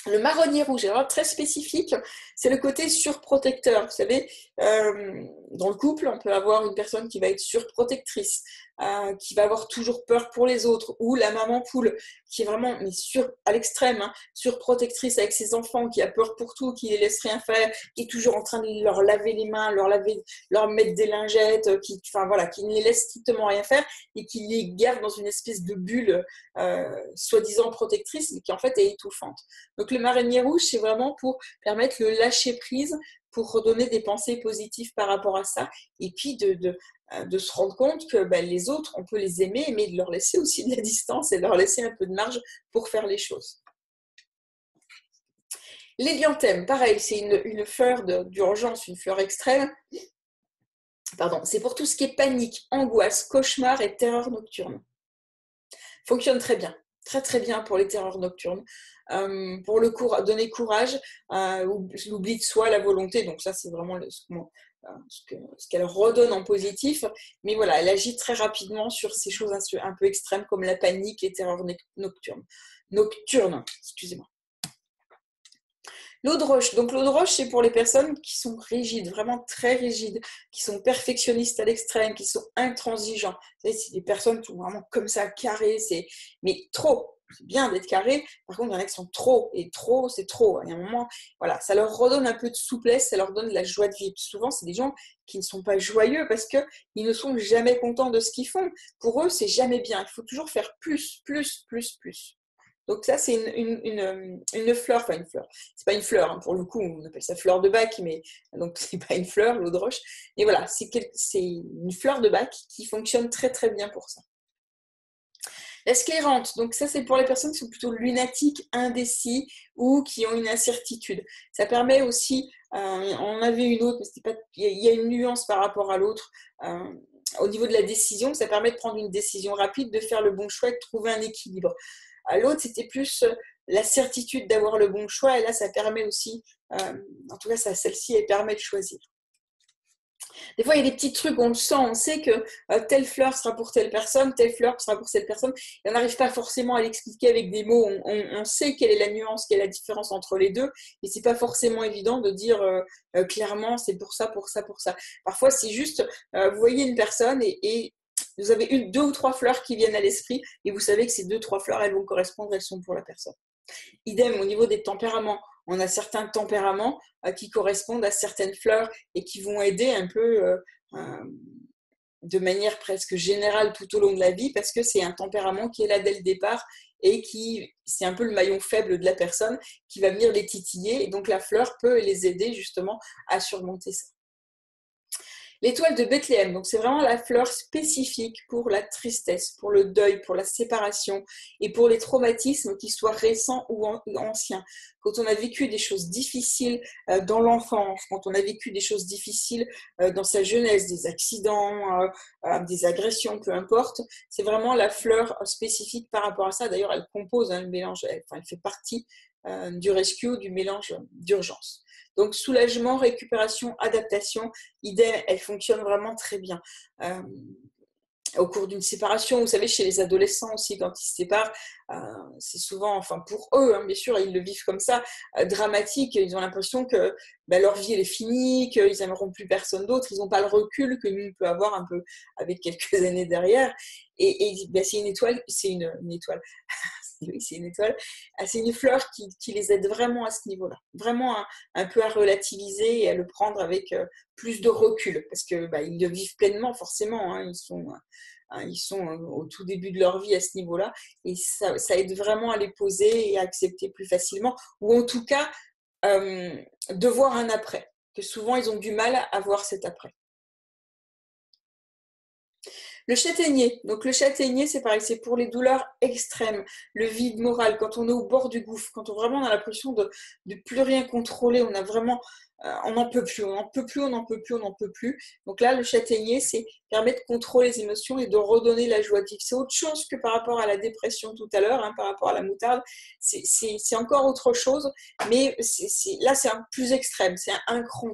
Le marronnier rouge, alors très spécifique, c'est le côté surprotecteur. Vous savez, euh, dans le couple, on peut avoir une personne qui va être surprotectrice. Euh, qui va avoir toujours peur pour les autres, ou la maman poule qui est vraiment mais sur, à l'extrême, hein, surprotectrice avec ses enfants, qui a peur pour tout, qui les laisse rien faire, qui est toujours en train de leur laver les mains, leur laver, leur mettre des lingettes, qui, enfin voilà, qui ne les laisse strictement rien faire et qui les garde dans une espèce de bulle euh, soi-disant protectrice, mais qui en fait est étouffante. Donc le marinier rouge, c'est vraiment pour permettre le lâcher prise pour redonner des pensées positives par rapport à ça, et puis de, euh, se rendre compte que ben, les autres, on peut les aimer, mais de leur laisser aussi de la distance et de leur laisser un peu de marge pour faire les choses. L'hélianthème, pareil, c'est une, fleur d'urgence, une fleur extrême. Pardon, c'est pour tout ce qui est panique, angoisse, cauchemar et terreur nocturne. Fonctionne très bien, très très bien pour les terreurs nocturnes. Euh, pour le donner courage, euh, l'oubli de soi, la volonté. Donc ça, c'est vraiment le, ce qu'elle redonne en positif. Mais voilà, elle agit très rapidement sur ces choses un peu extrêmes comme la panique, les terreurs nocturnes. Nocturnes, excusez-moi. L'eau de roche. Donc l'eau roche, c'est pour les personnes qui sont rigides, vraiment très rigides, qui sont perfectionnistes à l'extrême, qui sont intransigeants. C'est des personnes qui sont vraiment comme ça, carrées, c'est mais trop c'est bien d'être carré. Par contre, il y en a qui sont trop, et trop, c'est trop. Il y a un moment, voilà, ça leur redonne un peu de souplesse, ça leur donne de la joie de vivre. Souvent, c'est des gens qui ne sont pas joyeux parce qu'ils ne sont jamais contents de ce qu'ils font. Pour eux, c'est jamais bien. Il faut toujours faire plus, plus, plus, plus. Donc ça, c'est une, une, fleur, enfin une fleur. C'est pas une fleur, hein, pour le coup, on appelle ça fleur de bac, mais donc (laughs) c'est pas une fleur, l'eau de roche. Et voilà, c'est une fleur de bac qui fonctionne très très bien pour ça. La sclérante, donc ça c'est pour les personnes qui sont plutôt lunatiques, indécis ou qui ont une incertitude. Ça permet aussi, euh, on avait une autre, mais il y a une nuance par rapport à l'autre. Euh, au niveau de la décision, ça permet de prendre une décision rapide, de faire le bon choix, de trouver un équilibre. L'autre, c'était plus euh, la certitude d'avoir le bon choix, et là, ça permet aussi, en tout cas, celle-ci, elle permet de choisir. Des fois, il y a des petits trucs, on le sent, on sait que euh, telle fleur sera pour telle personne, telle fleur sera pour cette personne, et on n'arrive pas forcément à l'expliquer avec des mots. On, sait quelle est la nuance, quelle est la différence entre les deux, mais c'est pas forcément évident de dire euh, euh, clairement c'est pour ça, pour ça, pour ça. Parfois, c'est juste, vous voyez une personne et, vous avez une, deux ou trois fleurs qui viennent à l'esprit, et vous savez que ces deux, trois fleurs, elles vont correspondre, elles sont pour la personne. Idem au niveau des tempéraments on a certains tempéraments euh, qui correspondent à certaines fleurs et qui vont aider un peu euh, euh, de manière presque générale tout au long de la vie parce que c'est un tempérament qui est là dès le départ et qui c'est un peu le maillon faible de la personne qui va venir les titiller et donc la fleur peut les aider justement à surmonter ça. L'étoile de Bethléem, donc c'est vraiment la fleur spécifique pour la tristesse, pour le deuil, pour la séparation et pour les traumatismes qui soient récents ou anciens. Quand on a vécu des choses difficiles euh, dans l'enfance, quand on a vécu des choses difficiles euh, dans sa jeunesse, des accidents, euh, des agressions, peu importe, c'est vraiment la fleur spécifique par rapport à ça. D'ailleurs, elle compose un hein, mélange, elle fait partie du rescue, du mélange d'urgence. Donc soulagement, récupération, adaptation, idem, elle fonctionne vraiment très bien. Euh, au cours d'une séparation, vous savez, chez les adolescents aussi, quand ils se séparent, euh, c'est souvent, enfin pour eux, hein, bien sûr, ils le vivent comme ça, euh, dramatique. Ils ont l'impression que bah, leur vie elle est finie, qu'ils n'aimeront plus personne d'autre. Ils n'ont pas le recul que nous peut avoir un peu avec quelques (laughs) années derrière. Et, bah, c'est une étoile, c'est une étoile. Oui, c'est une étoile, ah, c'est une fleur qui, les aide vraiment à ce niveau-là, vraiment un, peu à relativiser et à le prendre avec euh, plus de recul, parce que bah, ils le vivent pleinement forcément, hein. ils sont, ils sont euh, au tout début de leur vie à ce niveau-là, et ça, aide vraiment à les poser et à accepter plus facilement, ou en tout cas euh, de voir un après, que souvent ils ont du mal à voir cet après. Le châtaignier. Donc le châtaignier, c'est pareil, c'est pour les douleurs extrêmes, le vide moral, quand on est au bord du gouffre, quand on vraiment a l'impression de ne plus rien contrôler, on a vraiment, euh, on n'en peut plus, on n'en peut plus, on n'en peut plus, on n'en peut plus. Donc là, le châtaignier, c'est permet de contrôler les émotions et de redonner la joie de. C'est autre chose que par rapport à la dépression tout à l'heure, hein, par rapport à la moutarde. C'est encore autre chose, mais là, c'est un plus extrême, c'est un, un cran.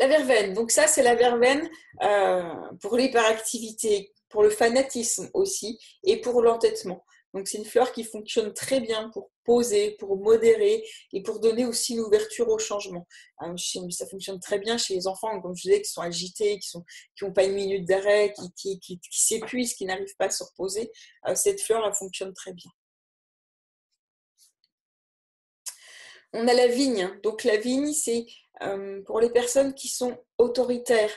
La verveine, donc ça c'est la verveine euh, pour l'hyperactivité, pour le fanatisme aussi et pour l'entêtement. Donc c'est une fleur qui fonctionne très bien pour poser, pour modérer et pour donner aussi une ouverture au changement. Euh, ça fonctionne très bien chez les enfants, comme je disais, qui sont agités, qui n'ont pas une minute d'arrêt, qui, qui, qui, s'épuisent, qui n'arrivent pas à se reposer. Euh, cette fleur, elle fonctionne très bien. On a la vigne. Donc la vigne, c'est euh, pour les personnes qui sont autoritaires,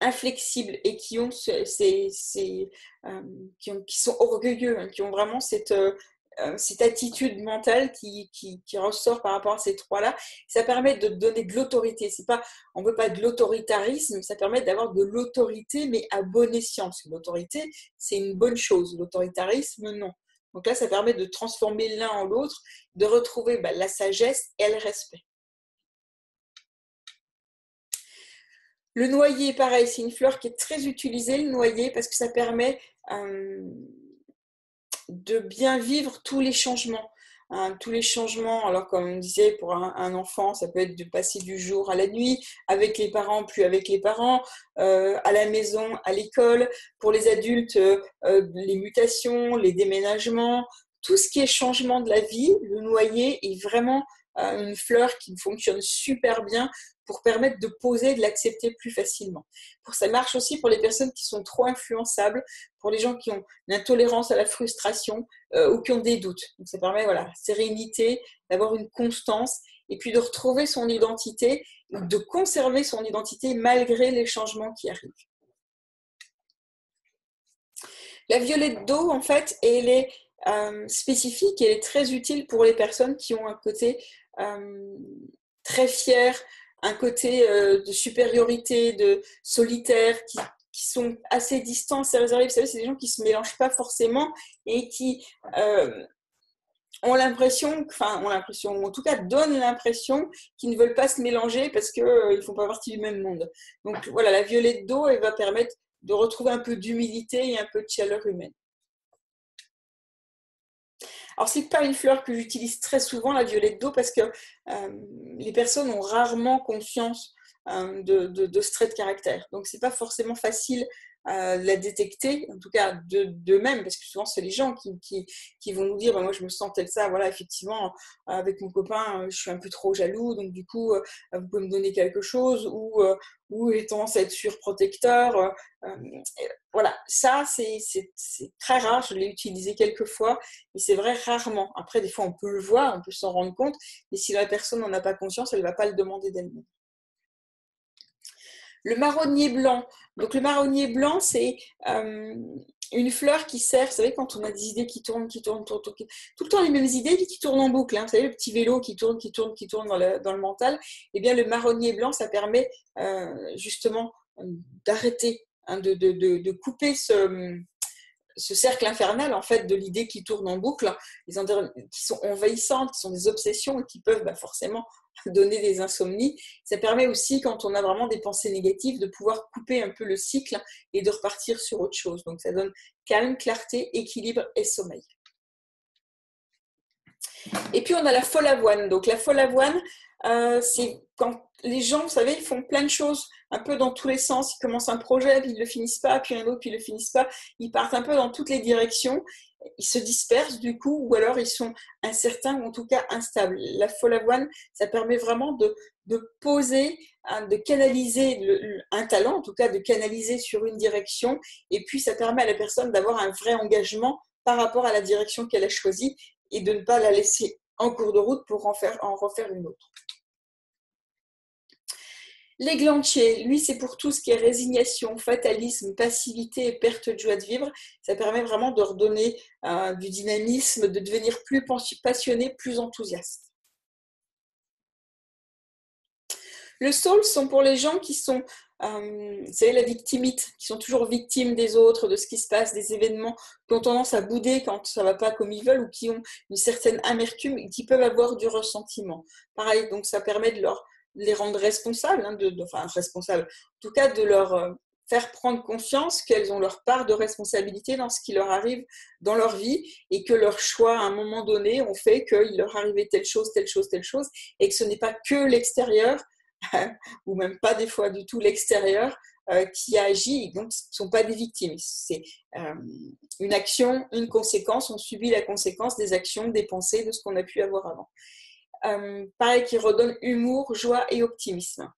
inflexibles et qui ont euh, qui, ont, qui, sont orgueilleux, hein, qui ont vraiment cette, euh, attitude mentale qui, ressort par rapport à ces trois-là. Ça permet de donner de l'autorité. C'est pas, on veut pas de l'autoritarisme, ça permet d'avoir de l'autorité, mais à bon escient. l'autorité, c'est une bonne chose. L'autoritarisme, non. Donc là, ça permet de transformer l'un en l'autre, de retrouver bah, la sagesse et le respect. Le noyer, pareil, c'est une fleur qui est très utilisée, le noyer, parce que ça permet euh, de bien vivre tous les changements. Hein, tous les changements, alors comme on disait, pour un, enfant, ça peut être de passer du jour à la nuit, avec les parents, plus avec les parents, euh, à la maison, à l'école. Pour les adultes, euh, les mutations, les déménagements, tout ce qui est changement de la vie, le noyer est vraiment une fleur qui fonctionne super bien pour permettre de poser et de l'accepter plus facilement. Pour ça marche aussi pour les personnes qui sont trop influençables, pour les gens qui ont une intolérance à la frustration euh, ou qui ont des doutes. Donc ça permet voilà, sérénité, d'avoir une constance et puis de retrouver son identité, de conserver son identité malgré les changements qui arrivent. La violette d'eau, en fait, elle est euh, spécifique, elle est très utile pour les personnes qui ont un côté très fier, un côté euh, de supériorité, de solitaire, qui, sont assez distants, assez réservés. Vous savez, c'est des gens qui ne se mélangent pas forcément et qui euh, ont l'impression, enfin, ont l'impression, ou en tout cas donnent l'impression qu'ils ne veulent pas se mélanger parce qu'ils ne font pas partie du même monde. Donc voilà, la violette d'eau, elle va permettre de retrouver un peu d'humilité et un peu de chaleur humaine. Alors, ce n'est pas une fleur que j'utilise très souvent, la violette d'eau, parce que euh, les personnes ont rarement conscience euh, de, de, ce trait de caractère. Donc, ce n'est pas forcément facile à la détecter, en tout cas d'eux-mêmes, parce que souvent c'est les gens qui, qui, qui, vont nous dire bah, moi je me sens tel ça, voilà, effectivement, avec mon copain, je suis un peu trop jaloux, donc du coup, euh, vous pouvez me donner quelque chose, ou, ou j'ai tendance à être surprotecteur. voilà, ça c'est très rare, je l'ai utilisé quelques fois, mais c'est vrai rarement. Après, des fois on peut le voir, on peut s'en rendre compte, mais si la personne n'en a pas conscience, elle ne va pas le demander d'elle-même. Le marronnier blanc. Donc le marronnier blanc, c'est euh, une fleur qui sert, vous savez, quand on a des idées qui tournent, qui tournent, tout le temps les mêmes idées, qui tournent en boucle. Hein. Vous savez, le petit vélo qui tourne, qui tourne, qui tourne dans le, mental. Eh bien, le marronnier blanc, ça permet euh, justement d'arrêter, hein, de, couper ce, ce cercle infernal en fait de l'idée qui tourne en boucle, qui sont envahissantes, qui sont des obsessions et qui peuvent bah, forcément (laughs) donner des insomnies. Ça permet aussi, quand on a vraiment des pensées négatives, de pouvoir couper un peu le cycle et de repartir sur autre chose. Donc ça donne calme, clarté, équilibre et sommeil. Et puis on a la folle avoine. Donc la folle avoine, euh, c'est quand les gens, vous savez, ils font plein de choses un peu dans tous les sens. Ils commencent un projet, puis ils ne le finissent pas, puis un autre, puis ils ne le finissent pas. Ils partent un peu dans toutes les directions. Ils se dispersent du coup, ou alors ils sont incertains ou en tout cas instables. La folle avoine, ça permet vraiment de, poser, hein, de canaliser un talent, en tout cas de canaliser sur une direction. Et puis ça permet à la personne d'avoir un vrai engagement par rapport à la direction qu'elle a choisie et de ne pas la laisser en cours de route pour en refaire une autre. L'églantier, lui, c'est pour tout ce qui est résignation, fatalisme, passivité et perte de joie de vivre. Ça permet vraiment de redonner euh, du dynamisme, de devenir plus passionné, plus enthousiaste. Le saule sont pour les gens qui sont, euh, vous savez, la victimite, qui sont toujours victimes des autres, de ce qui se passe, des événements, qui ont tendance à bouder quand ça ne va pas comme ils veulent ou qui ont une certaine amertume et qui peuvent avoir du ressentiment. Pareil, donc ça permet de leur les rendre responsables, hein, enfin responsables, en tout cas de leur euh, faire prendre conscience qu'elles ont leur part de responsabilité dans ce qui leur arrive dans leur vie et que leur choix à un moment donné ont fait qu'il leur arrivait telle chose, telle chose, telle chose et que ce n'est pas que l'extérieur (laughs) ou même pas des fois du tout l'extérieur qui agit, et donc ne sont pas des victimes. C'est une action, une conséquence, on subit la conséquence des actions, des pensées, de ce qu'on a pu avoir avant. Pareil, qui redonne humour, joie et optimisme.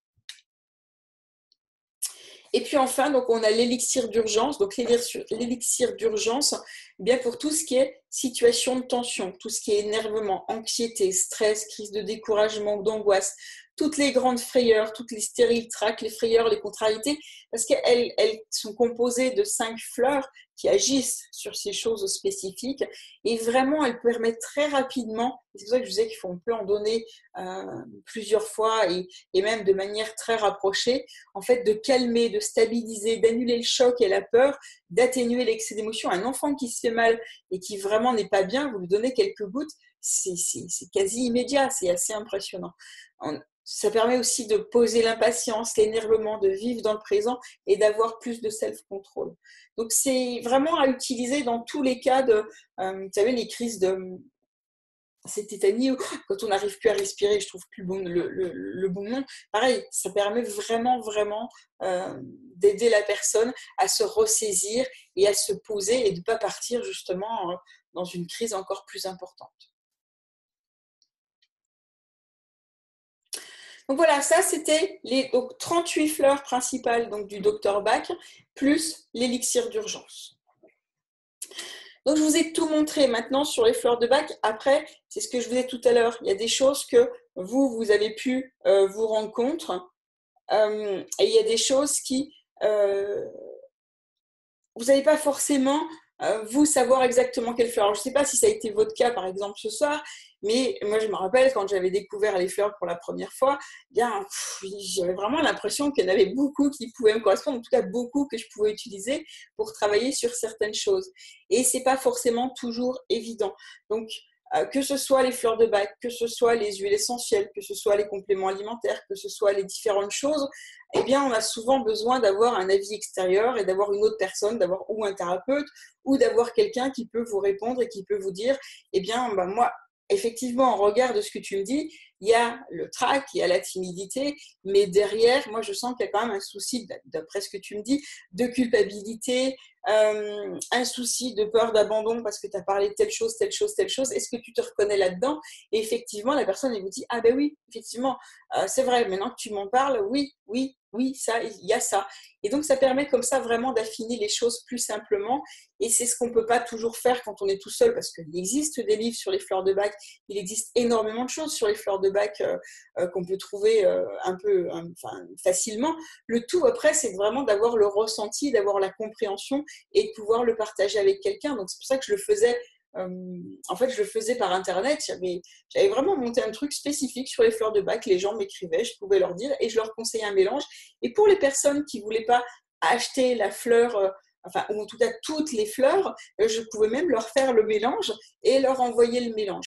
Et puis enfin, donc on a l'élixir d'urgence. Donc l'élixir d'urgence, eh bien pour tout ce qui est situation de tension, tout ce qui est énervement, anxiété, stress, crise de découragement ou d'angoisse, toutes les grandes frayeurs, toutes les stériles tracs, les frayeurs, les contrariétés, parce qu'elles elles sont composées de cinq fleurs qui agissent sur ces choses spécifiques. Et vraiment, elles permettent très rapidement, c'est pour ça que je disais qu'on peut en donner euh, plusieurs fois et, même de manière très rapprochée, en fait, de calmer, de stabiliser, d'annuler le choc et la peur, d'atténuer l'excès d'émotion. Un enfant qui se fait mal et qui vraiment n'est pas bien, vous lui donnez quelques gouttes, c'est quasi immédiat, c'est assez impressionnant ça permet aussi de poser l'impatience, l'énervement, de vivre dans le présent et d'avoir plus de self-control. Donc c'est vraiment à utiliser dans tous les cas de, euh, vous savez, les crises de cette tétanie quand on n'arrive plus à respirer, je trouve plus bon, le, bon nom. Pareil, ça permet vraiment, vraiment euh, d'aider la personne à se ressaisir et à se poser et de ne pas partir justement euh, dans une crise encore plus importante. Donc voilà, ça c'était les 38 fleurs principales donc, du docteur Bach, plus l'élixir d'urgence. Donc je vous ai tout montré maintenant sur les fleurs de Bach. Après, c'est ce que je vous ai tout à l'heure. Il y a des choses que vous, vous avez pu euh, vous rendre compte. Euh, et il y a des choses qui, euh, vous n'avez pas forcément vous savoir exactement quelle fleur. je ne sais pas si ça a été votre cas par exemple ce soir, mais moi je me rappelle quand j'avais découvert les fleurs pour la première fois, eh bien j'avais vraiment l'impression qu'il y en avait beaucoup qui pouvaient me correspondre, en tout cas beaucoup que je pouvais utiliser pour travailler sur certaines choses. Et c'est pas forcément toujours évident. Donc euh, que ce soit les fleurs de bac, que ce soit les huiles essentielles, que ce soit les compléments alimentaires, que ce soit les différentes choses, eh bien, on a souvent besoin d'avoir un avis extérieur et d'avoir une autre personne, d'avoir ou un thérapeute ou d'avoir quelqu'un qui peut vous répondre et qui peut vous dire, eh bien, bah, moi, effectivement, en regard de ce que tu me dis, il y a le trac, il y a la timidité, mais derrière, moi, je sens qu'il y a quand même un souci, d'après ce que tu me dis, de culpabilité, euh, un souci de peur d'abandon parce que tu as parlé de telle chose, telle chose, telle chose. Est-ce que tu te reconnais là-dedans? Et effectivement, la personne, elle vous dit, ah ben oui, effectivement, euh, c'est vrai, maintenant que tu m'en parles, oui, oui, oui, ça, il y a ça. Et donc, ça permet comme ça vraiment d'affiner les choses plus simplement. Et c'est ce qu'on ne peut pas toujours faire quand on est tout seul, parce qu'il existe des livres sur les fleurs de bac, il existe énormément de choses sur les fleurs de bac euh, euh, qu'on peut trouver euh, un peu facilement. Le tout, après, c'est vraiment d'avoir le ressenti, d'avoir la compréhension et de pouvoir le partager avec quelqu'un. Donc, c'est pour ça que je le faisais en fait, je le faisais par Internet. J'avais vraiment monté un truc spécifique sur les fleurs de bac. Les gens m'écrivaient, je pouvais leur dire et je leur conseillais un mélange. Et pour les personnes qui voulaient pas acheter la fleur, enfin, ou en tout cas toutes les fleurs, je pouvais même leur faire le mélange et leur envoyer le mélange.